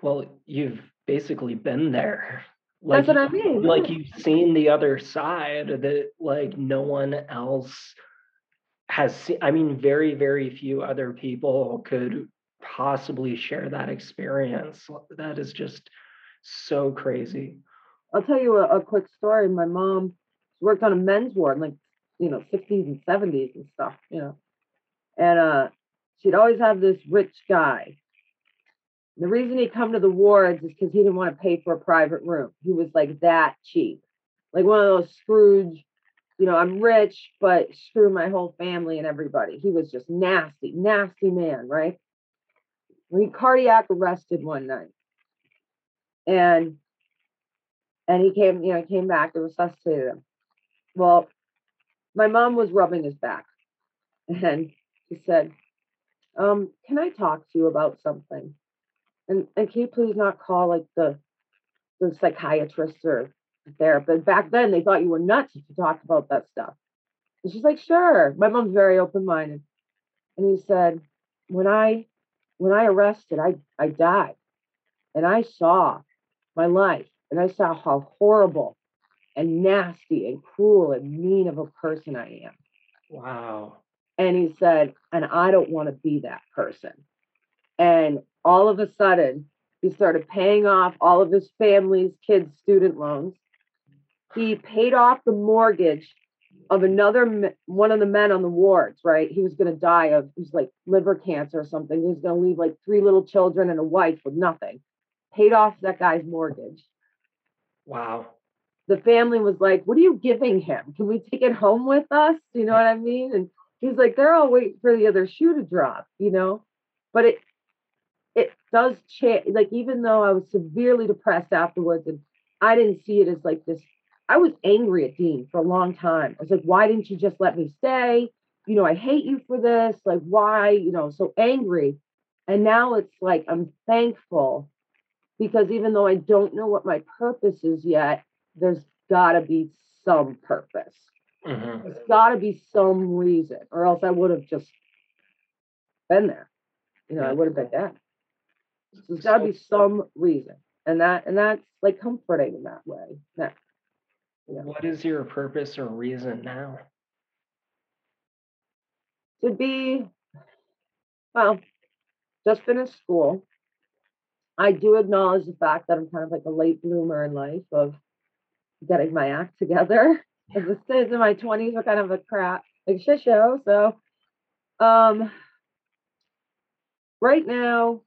Well, you've basically been there. Like, That's what I mean. Like you've seen the other side that like no one else has seen. I mean, very, very few other people could possibly share that experience. That is just so crazy. I'll tell you a, a quick story. My mom worked on a men's ward, like you know, 60s and 70s and stuff, you know. And uh she'd always have this rich guy the reason he come to the wards is because he didn't want to pay for a private room. He was like that cheap, like one of those Scrooge. You know, I'm rich, but screw my whole family and everybody. He was just nasty, nasty man, right? He cardiac arrested one night, and and he came, you know, came back to resuscitate him. Well, my mom was rubbing his back, and she said, um, "Can I talk to you about something?" and and can you please not call like the the psychiatrist or therapist? Back then, they thought you were nuts if you talked about that stuff. And she's like, sure. My mom's very open minded, and he said, when I when I arrested, I I died, and I saw my life, and I saw how horrible and nasty and cruel and mean of a person I am. Wow. And he said, and I don't want to be that person. And all of a sudden, he started paying off all of his family's kids' student loans. He paid off the mortgage of another one of the men on the wards, right? He was going to die of he was like liver cancer or something. He was going to leave like three little children and a wife with nothing. Paid off that guy's mortgage. Wow. The family was like, "What are you giving him? Can we take it home with us?" You know what I mean? And he's like, "They're all waiting for the other shoe to drop," you know. But it it does change. Like even though I was severely depressed afterwards, and I didn't see it as like this. I was angry at Dean for a long time. I was like, why didn't you just let me stay? You know, I hate you for this. Like, why? You know, so angry. And now it's like I'm thankful because even though I don't know what my purpose is yet, there's got to be some purpose. Mm-hmm. There's got to be some reason, or else I would have just been there. You know, I would have been dead. So There's got to be some reason, and that and that's like comforting in that way. That. What is your purpose or reason now? To be, well, just finished school. I do acknowledge the fact that I'm kind of like a late bloomer in life of getting my act together. As it says in my 20s are kind of a crap, like shit show. So, um, right now,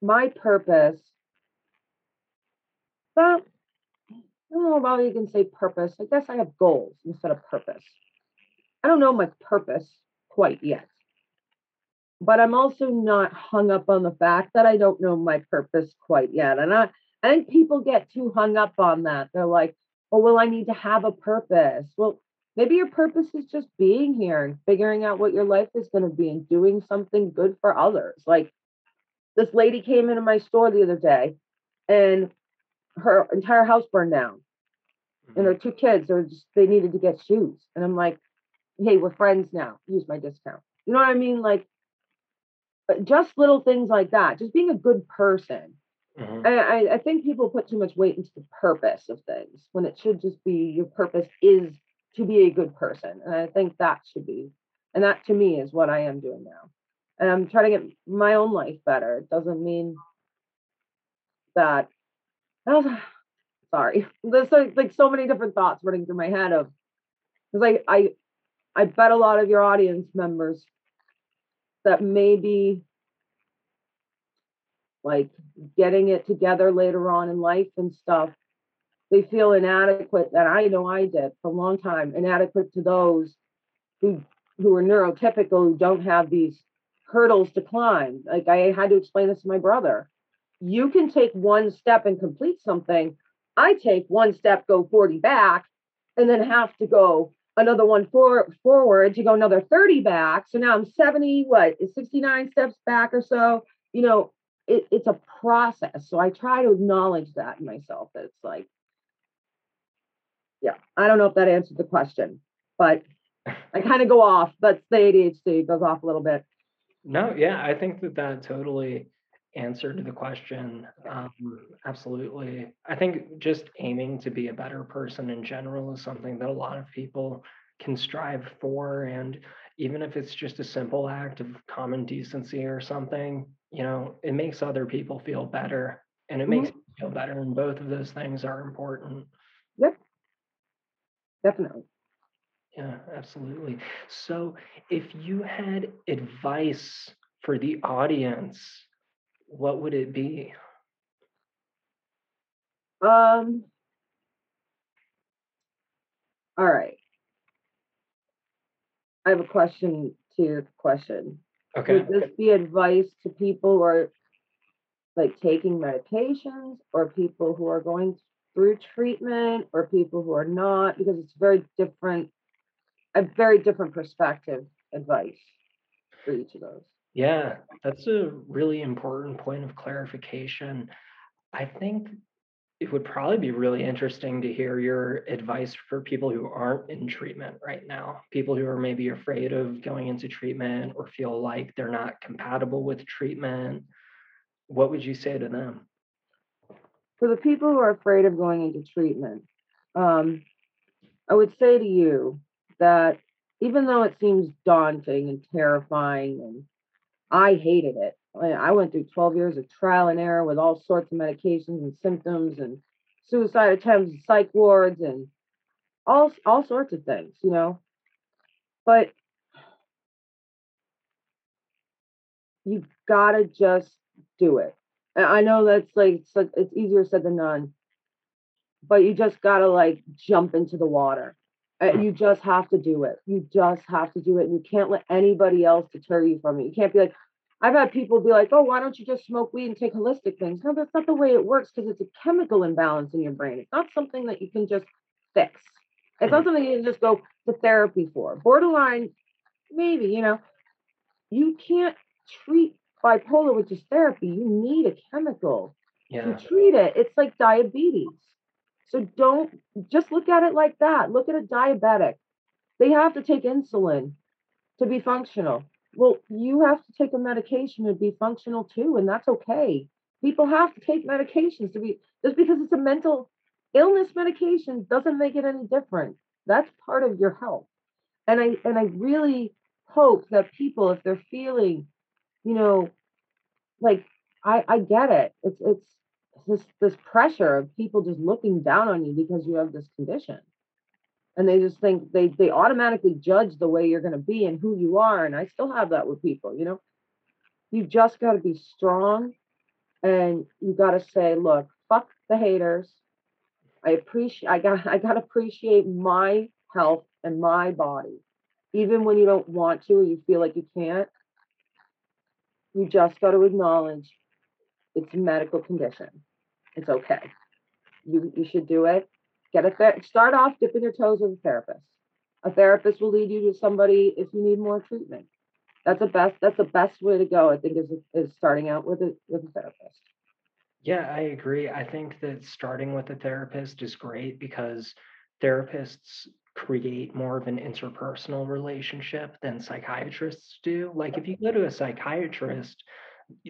my purpose, well, I don't know about you can say purpose. I guess I have goals instead of purpose. I don't know my purpose quite yet. But I'm also not hung up on the fact that I don't know my purpose quite yet. And I, I think people get too hung up on that. They're like, oh, well, I need to have a purpose. Well, maybe your purpose is just being here and figuring out what your life is going to be and doing something good for others. Like, this lady came into my store the other day and her entire house burned down. And her two kids are just they needed to get shoes. And I'm like, hey, we're friends now. Use my discount. You know what I mean? Like uh, just little things like that. Just being a good person. Mhm. I, I- I think people put too much weight into the purpose of things when it should just be your purpose is to be a good person. And I think that should be, and that to me is what I am doing now. And I'm trying to get my own life better. It doesn't mean that, oh, sorry, there's like, like so many different thoughts running through my head of, because I, I, I bet a lot of your audience members that maybe like getting it together later on in life and stuff, they feel inadequate. And I know I did for a long time, inadequate to those who who are neurotypical who don't have these hurdles to climb. Like I had to explain this to my brother. You can take one step and complete something. I take one step, go 40 back, and then have to go another one for, forward to go another 30 back. So now I'm 70, what, 69 steps back or so. You know, it, it's a process. So I try to acknowledge that in myself. That it's like, yeah, I don't know if that answered the question, but I kind of go off. That's the ADHD it goes off a little bit. No, yeah, I think that that totally answered the question. Um, absolutely. I think just aiming to be a better person in general is something that a lot of people can strive for. And even if it's just a simple act of common decency or something, you know, it makes other people feel better and it makes you feel better. And both of those things are important. Yep. Definitely. Yeah, absolutely. So, if you had advice for the audience, what would it be? Um. All right. I have a question to your question. Okay. Would this be advice to people who are like taking medications or people who are going through treatment or people who are not? Because it's very different, a very different perspective advice for each of those. Yeah, that's a really important point of clarification. I think it would probably be really interesting to hear your advice for people who aren't in treatment right now, people who are maybe afraid of going into treatment or feel like they're not compatible with treatment. What would you say to them? For the people who are afraid of going into treatment, um, I would say to you that even though it seems daunting and terrifying, and I hated it, I went through 12 years of trial and error with all sorts of medications and symptoms and suicide attempts, and psych wards, and all all sorts of things, you know. But you gotta just do it. And I know that's like it's, like- it's easier said than done, but you just gotta like jump into the water. Uh, You just have to do it. You just have to do it. And you can't let anybody else deter you from it. You can't be like, I've had people be like, oh, why don't you just smoke weed and take holistic things? No, that's not the way it works because it's a chemical imbalance in your brain. It's not something that you can just fix. It's not something you can just go to therapy for. Borderline, maybe, you know, you can't treat bipolar with just therapy. You need a chemical Yeah. to treat it. It's like diabetes. So don't just look at it like that. Look at a diabetic. They have to take insulin to be functional. Well, you have to take a medication to be functional too, and that's okay. People have to take medications to be just because it's a mental illness medication doesn't make it any different. That's part of your health. And I and I really hope that people, if they're feeling, you know, like I, I get it. It's it's this this pressure of people just looking down on you because you have this condition. And they just think they they automatically judge the way you're gonna be and who you are. And I still have that with people, you know. You just gotta be strong and you gotta say, look, fuck the haters. I appreciate I got I gotta appreciate my health and my body. Even when you don't want to or you feel like you can't, you just got to acknowledge it's a medical condition. It's okay. You you should do it. Get a ther- start off dipping your toes with a therapist. A therapist will lead you to somebody if you need more treatment. that's the best that's the best way to go i think is is starting out with a with a therapist yeah i agree i think that starting with a therapist is great because therapists create more of an interpersonal relationship than psychiatrists do like if you go to a psychiatrist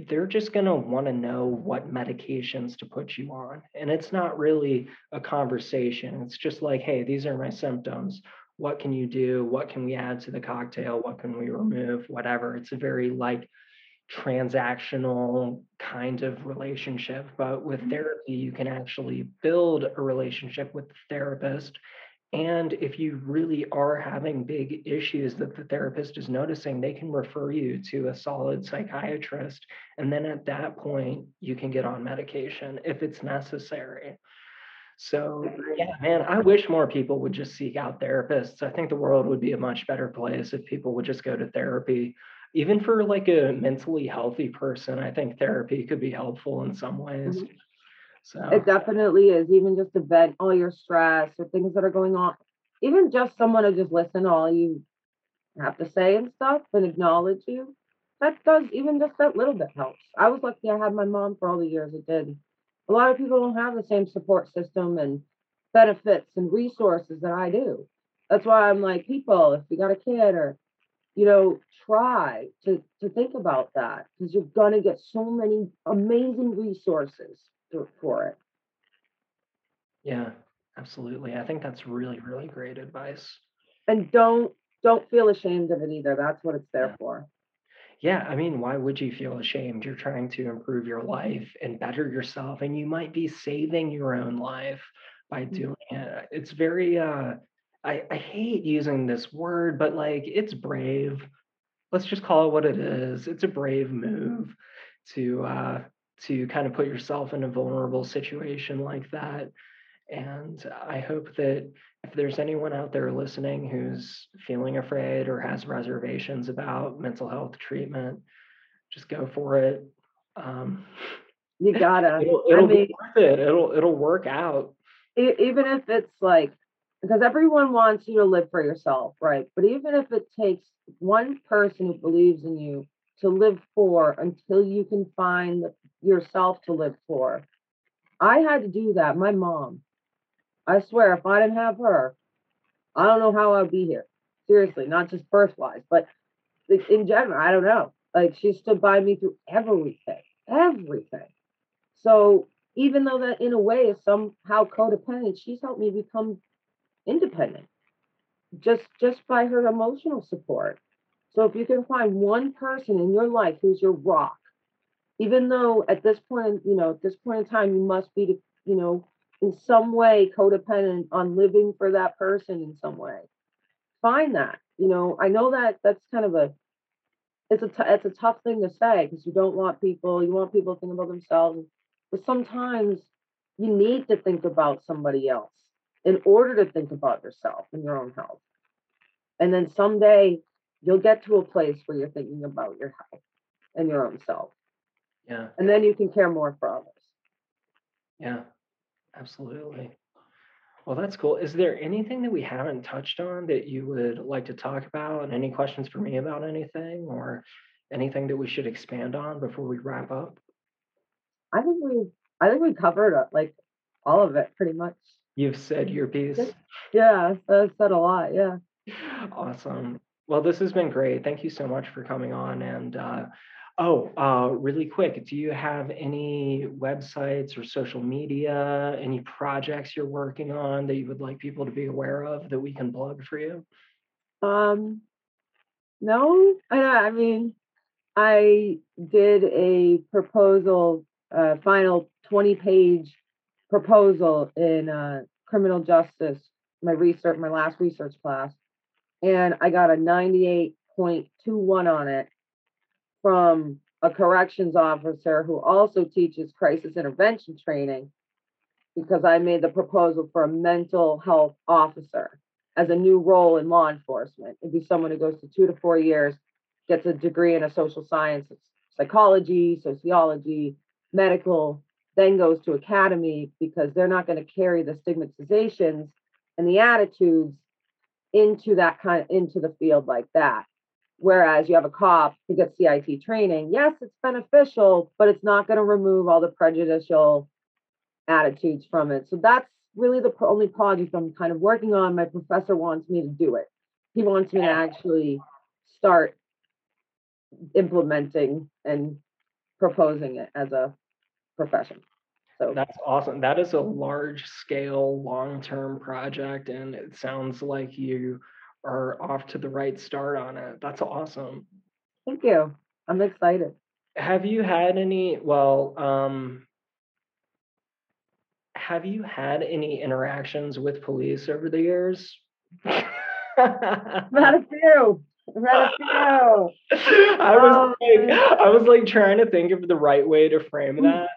they're just going to want to know what medications to put you on. And it's not really a conversation. It's just like, hey, these are my symptoms. What can you do? What can we add to the cocktail? What can we remove? Whatever. It's a very like transactional kind of relationship. But with mm-hmm. therapy, you can actually build a relationship with the therapist and if you really are having big issues that the therapist is noticing, they can refer you to a solid psychiatrist. And then at that point, you can get on medication if it's necessary. So, yeah, man, I wish more people would just seek out therapists. I think the world would be a much better place if people would just go to therapy. Even for like a mentally healthy person, I think therapy could be helpful in some ways. Mm-hmm. So it definitely is. Even just to vent all your stress or things that are going on. Even just someone to just listen to all you have to say and stuff and acknowledge you. That does even just that little bit helps. I was lucky I had my mom for all the years it did. A lot of people don't have the same support system and benefits and resources that I do. That's why I'm like, people, if you got a kid or you know, try to to think about that because you're gonna get so many amazing resources for it. Yeah, absolutely. I think that's really, really great advice. And don't don't feel ashamed of it either. That's what it's there for. Yeah, I mean, why would you feel ashamed? You're trying to improve your life and better yourself, and you might be saving your own life by mm. doing it. It's very uh I, I hate using this word, but like it's brave. Let's just call it what it is. It's a brave move to uh to kind of put yourself in a vulnerable situation like that. And I hope that if there's anyone out there listening who's feeling afraid or has reservations about mental health treatment, just go for it. Um, you gotta. It'll, it'll I mean, be worth it. It'll it'll work out. Even if it's like because everyone wants you to live for yourself, right? But even if it takes one person who believes in you to live for until you can find yourself to live for. I had to do that. My mom. I swear, if I didn't have her, I don't know how I'd be here. Seriously, not just birth wise, but in general, I don't know. Like she stood by me through everything, everything. So even though that in a way is somehow codependent, she's helped me become independent just just by her emotional support. So if you can find one person in your life who's your rock, even though at this point, you know, at this point in time, you must be, you know, in some way codependent on living for that person in some way. Find that. You know, I know that that's kind of a it's a t- it's a tough thing to say because you don't want people you want people to think about themselves, but sometimes you need to think about somebody else in order to think about yourself and your own health. And then someday you'll get to a place where you're thinking about your health and your own self. Yeah. And then you can care more for others. Yeah, absolutely. Well, that's cool. Is there anything that we haven't touched on that you would like to talk about? And any questions for me about anything or anything that we should expand on before we wrap up? I think we I think we covered uh, like all of it pretty much. You've said your piece. Yeah, I've said a lot. Yeah. Awesome. Well, this has been great. Thank you so much for coming on. And uh, Oh, uh, really quick, do you have any websites or social media, any projects you're working on that you would like people to be aware of that we can plug for you? Um, no, I, I mean, I did a proposal, uh, final 20 page proposal in uh, criminal justice, my research, my last research class, and I got a 98.21 on it from a corrections officer who also teaches crisis intervention training because I made the proposal for a mental health officer as a new role in law enforcement. It'd be someone who goes to two to four years, gets a degree in a social science, psychology, sociology, medical, then goes to academy because they're not going to carry the stigmatizations and the attitudes into that kind of into the field like that Whereas you have a cop who gets CIT training, yes, it's beneficial, but it's not going to remove all the prejudicial attitudes from it. So that's really the only project I'm kind of working on. My professor wants me to do it. He wants me to actually start implementing and proposing it as a profession. So that's awesome. That is a large scale, long term project, and it sounds like you are off to the right start on it. That's awesome. Thank you. I'm excited. Have you had any, well, um, have you had any interactions with police over the years? Not a few. Not a few. I was um, like, I was like trying to think of the right way to frame that.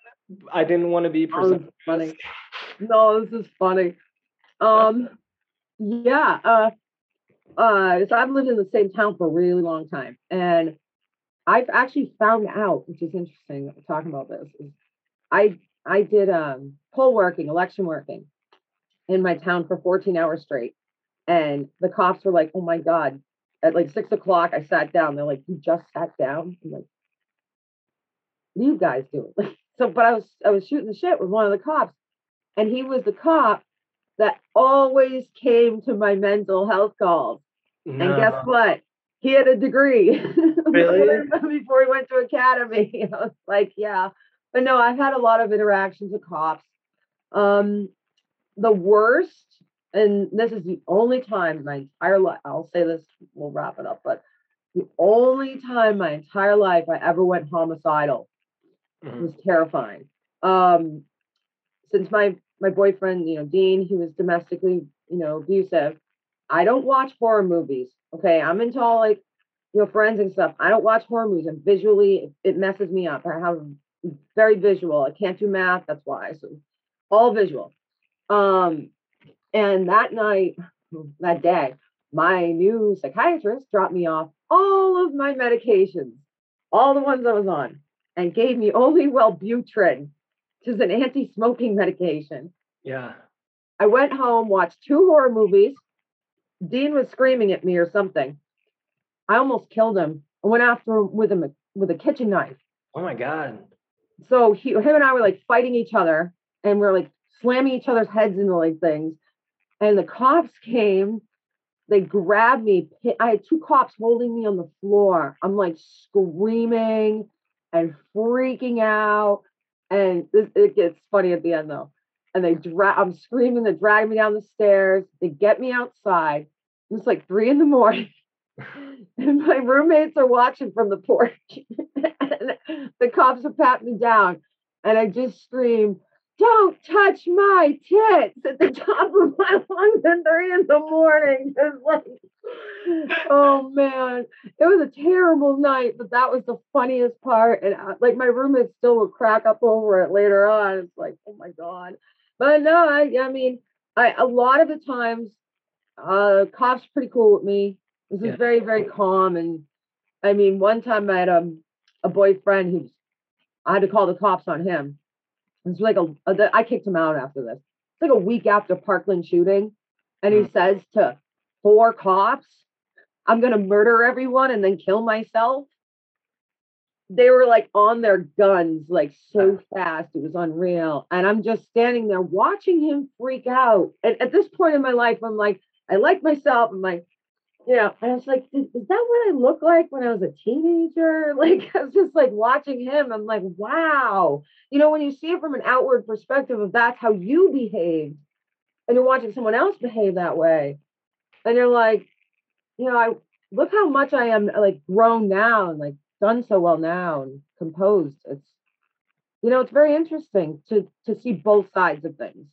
I didn't want to be presumptuous. Oh, funny. No, this is funny. Um, yeah. Uh, uh, so I've lived in the same town for a really long time, and I've actually found out, which is interesting. Talking about this, is I I did um poll working, election working, in my town for 14 hours straight, and the cops were like, "Oh my god!" At like six o'clock, I sat down. They're like, "You just sat down?" I'm like, "What are you guys doing?" so, but I was I was shooting the shit with one of the cops, and he was the cop that always came to my mental health calls. No. And guess what? He had a degree really? before he went to academy. I was like, yeah. But no, I've had a lot of interactions with cops. Um, the worst, and this is the only time my entire life, I'll say this, we'll wrap it up, but the only time my entire life I ever went homicidal mm-hmm. was terrifying. Um, since my my boyfriend, you know, Dean, he was domestically, you know, abusive. I don't watch horror movies. Okay. I'm into all like, you know, friends and stuff. I don't watch horror movies. And visually, it, it messes me up. I have very visual. I can't do math. That's why. So all visual. Um, and that night, that day, my new psychiatrist dropped me off all of my medications, all the ones I was on, and gave me only Wellbutrin which is an anti-smoking medication. Yeah. I went home, watched two horror movies. Dean was screaming at me or something. I almost killed him. I went after him with him with a kitchen knife. Oh my god. So he, him and I were like fighting each other, and we are like slamming each other's heads into like things. And the cops came. They grabbed me. I had two cops holding me on the floor. I'm like screaming and freaking out. And it gets funny at the end though. And they drag, I'm screaming, they drag me down the stairs. They get me outside. It's like three in the morning. and my roommates are watching from the porch. and the cops have pat me down. And I just scream, don't touch my tits at the top of my lungs at three in the morning. It's like, oh man, it was a terrible night, but that was the funniest part. And uh, like my roommate still will crack up over it later on. It's like, oh my god. But no, I, I mean, I a lot of the times, uh, cops pretty cool with me. This is yeah. very very calm, and I mean, one time I had a a boyfriend who's I had to call the cops on him it's like a, a, I kicked him out after this. It's like a week after Parkland shooting, and he mm. says to four cops, "I'm gonna murder everyone and then kill myself." They were like on their guns, like so fast. It was unreal. And I'm just standing there watching him freak out. And at this point in my life, I'm like, I like myself. I'm like, you know, I was like, is, is, that what I look like when I was a teenager? Like, I was just like watching him. I'm like, wow. You know, when you see it from an outward perspective of that's how you behave, and you're watching someone else behave that way, and you're like, you know, I look how much I am like grown now and like done so well now and composed. It's, you know, it's very interesting to to see both sides of things.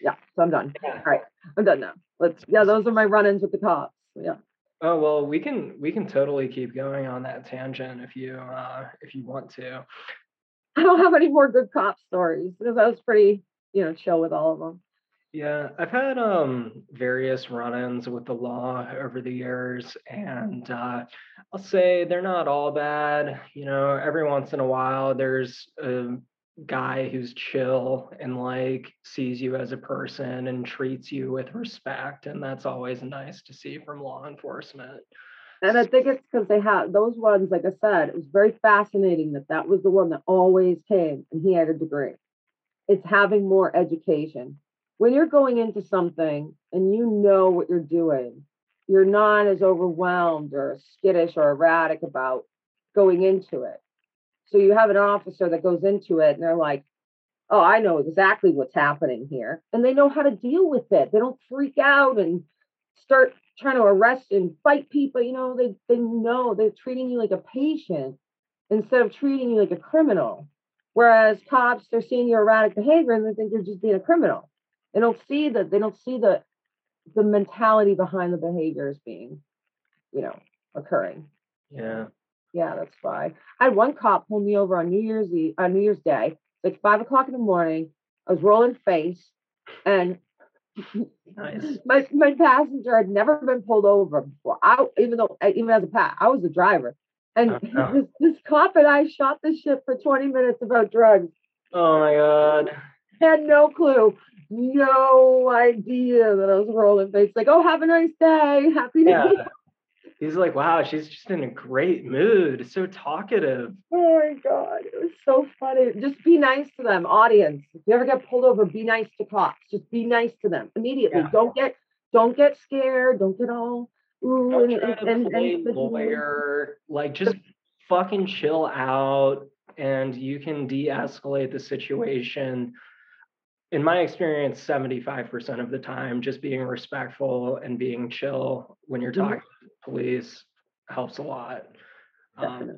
Yeah, so I'm done. All right, I'm done now. Let's. Yeah, those are my run-ins with the cops. Yeah. Oh well, we can we can totally keep going on that tangent if you uh, if you want to. I don't have any more good cop stories because I was pretty you know chill with all of them. Yeah, I've had um various run-ins with the law over the years, and uh, I'll say they're not all bad. You know, every once in a while, there's a guy who's chill and like sees you as a person and treats you with respect and that's always nice to see from law enforcement And I think it's because they have those ones, like I said, it was very fascinating that that was the one that always came and he had a degree. It's having more education. When you're going into something and you know what you're doing, you're not as overwhelmed or skittish or erratic about going into it. So you have an officer that goes into it and they're like, oh, I know exactly what's happening here. And they know how to deal with it. They don't freak out and start trying to arrest and fight people. You know, they, they know they're treating you like a patient instead of treating you like a criminal. Whereas cops, they're seeing your erratic behavior and they think you're just being a criminal. They don't see that they don't see the the mentality behind the behaviors being, you know, occurring. Yeah. Yeah, that's why. I had one cop pull me over on New Year's Eve, on uh, New Year's Day, like five o'clock in the morning. I was rolling face, and Nice. my my passenger had never been pulled over before. I even though eh, even as a pat, I was the driver, and Oh, no. Oh. this this cop and I shot the shit for twenty minutes about drugs. Oh my god. Had no clue, no idea that I was rolling face. Like, oh, have a nice day, happy New Yeah. Year. He's like, wow, she's just in a great mood. So talkative. Oh my god, it was so funny. Just be nice to them, audience. If you ever get pulled over, be nice to cops. Just be nice to them immediately. Yeah. Don't get don't get scared. Don't get all ooh Don't and, try and, to and, play and- lawyer. Like, just fucking chill out and you can de escalate the situation. In my experience, 75% of the time, just being respectful and being chill when you're Mhm. talking to the police helps a lot. Um.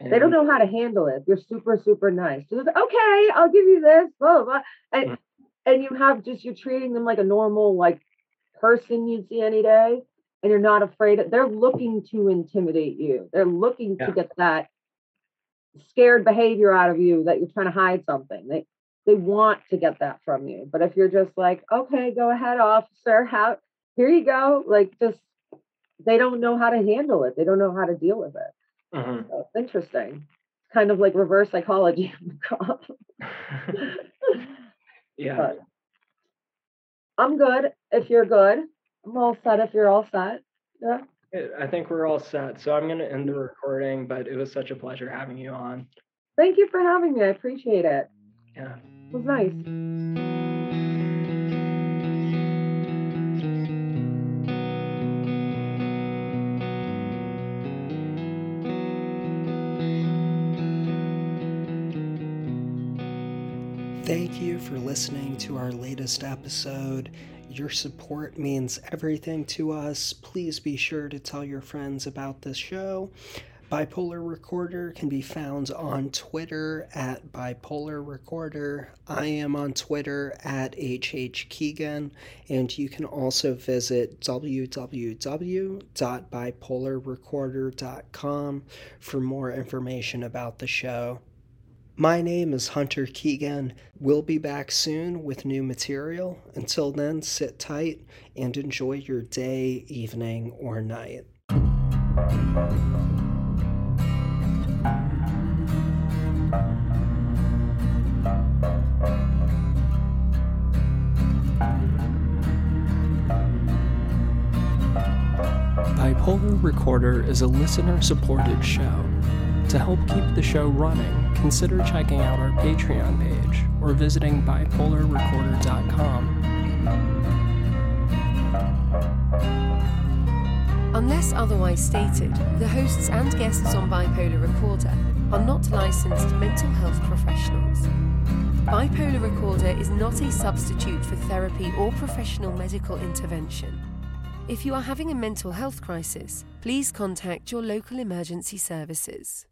They don't know how to handle it. You're super, super nice. Just okay, I'll give you this, blah, blah, blah. And Mm. and you have just you're treating them like a normal like person you'd see any day, and you're not afraid of they're looking to intimidate you. They're looking Yeah. to get that scared behavior out of you that you're trying to hide something. They they want to get that from you. But if you're just like, okay, go ahead, officer, how here you go, like just they don't know how to handle it. They don't know how to deal with it. Mhm. So it's interesting. Kind of like reverse psychology. yeah. but I'm good if you're good. I'm all set if you're all set. Yeah. I think we're all set. So I'm going to end the recording, but it was such a pleasure having you on. Thank you for having me. I appreciate it. Yeah. It was nice. Thank you for listening to our latest episode. Your support means everything to us. Please be sure to tell your friends about this show. Bipolar Recorder can be found on Twitter at Bipolar Recorder. I am on Twitter at HH Keegan, and you can also visit www.bipolarrecorder.com for more information about the show. My name is Hunter Keegan. We'll be back soon with new material. Until then, sit tight and enjoy your day, evening, or night. Bipolar Recorder is a listener supported show. To help keep the show running, consider checking out our Patreon page or visiting bipolarrecorder.com. Unless otherwise stated, the hosts and guests on Bipolar Recorder are not licensed mental health professionals. Bipolar Recorder is not a substitute for therapy or professional medical intervention. If you are having a mental health crisis, please contact your local emergency services.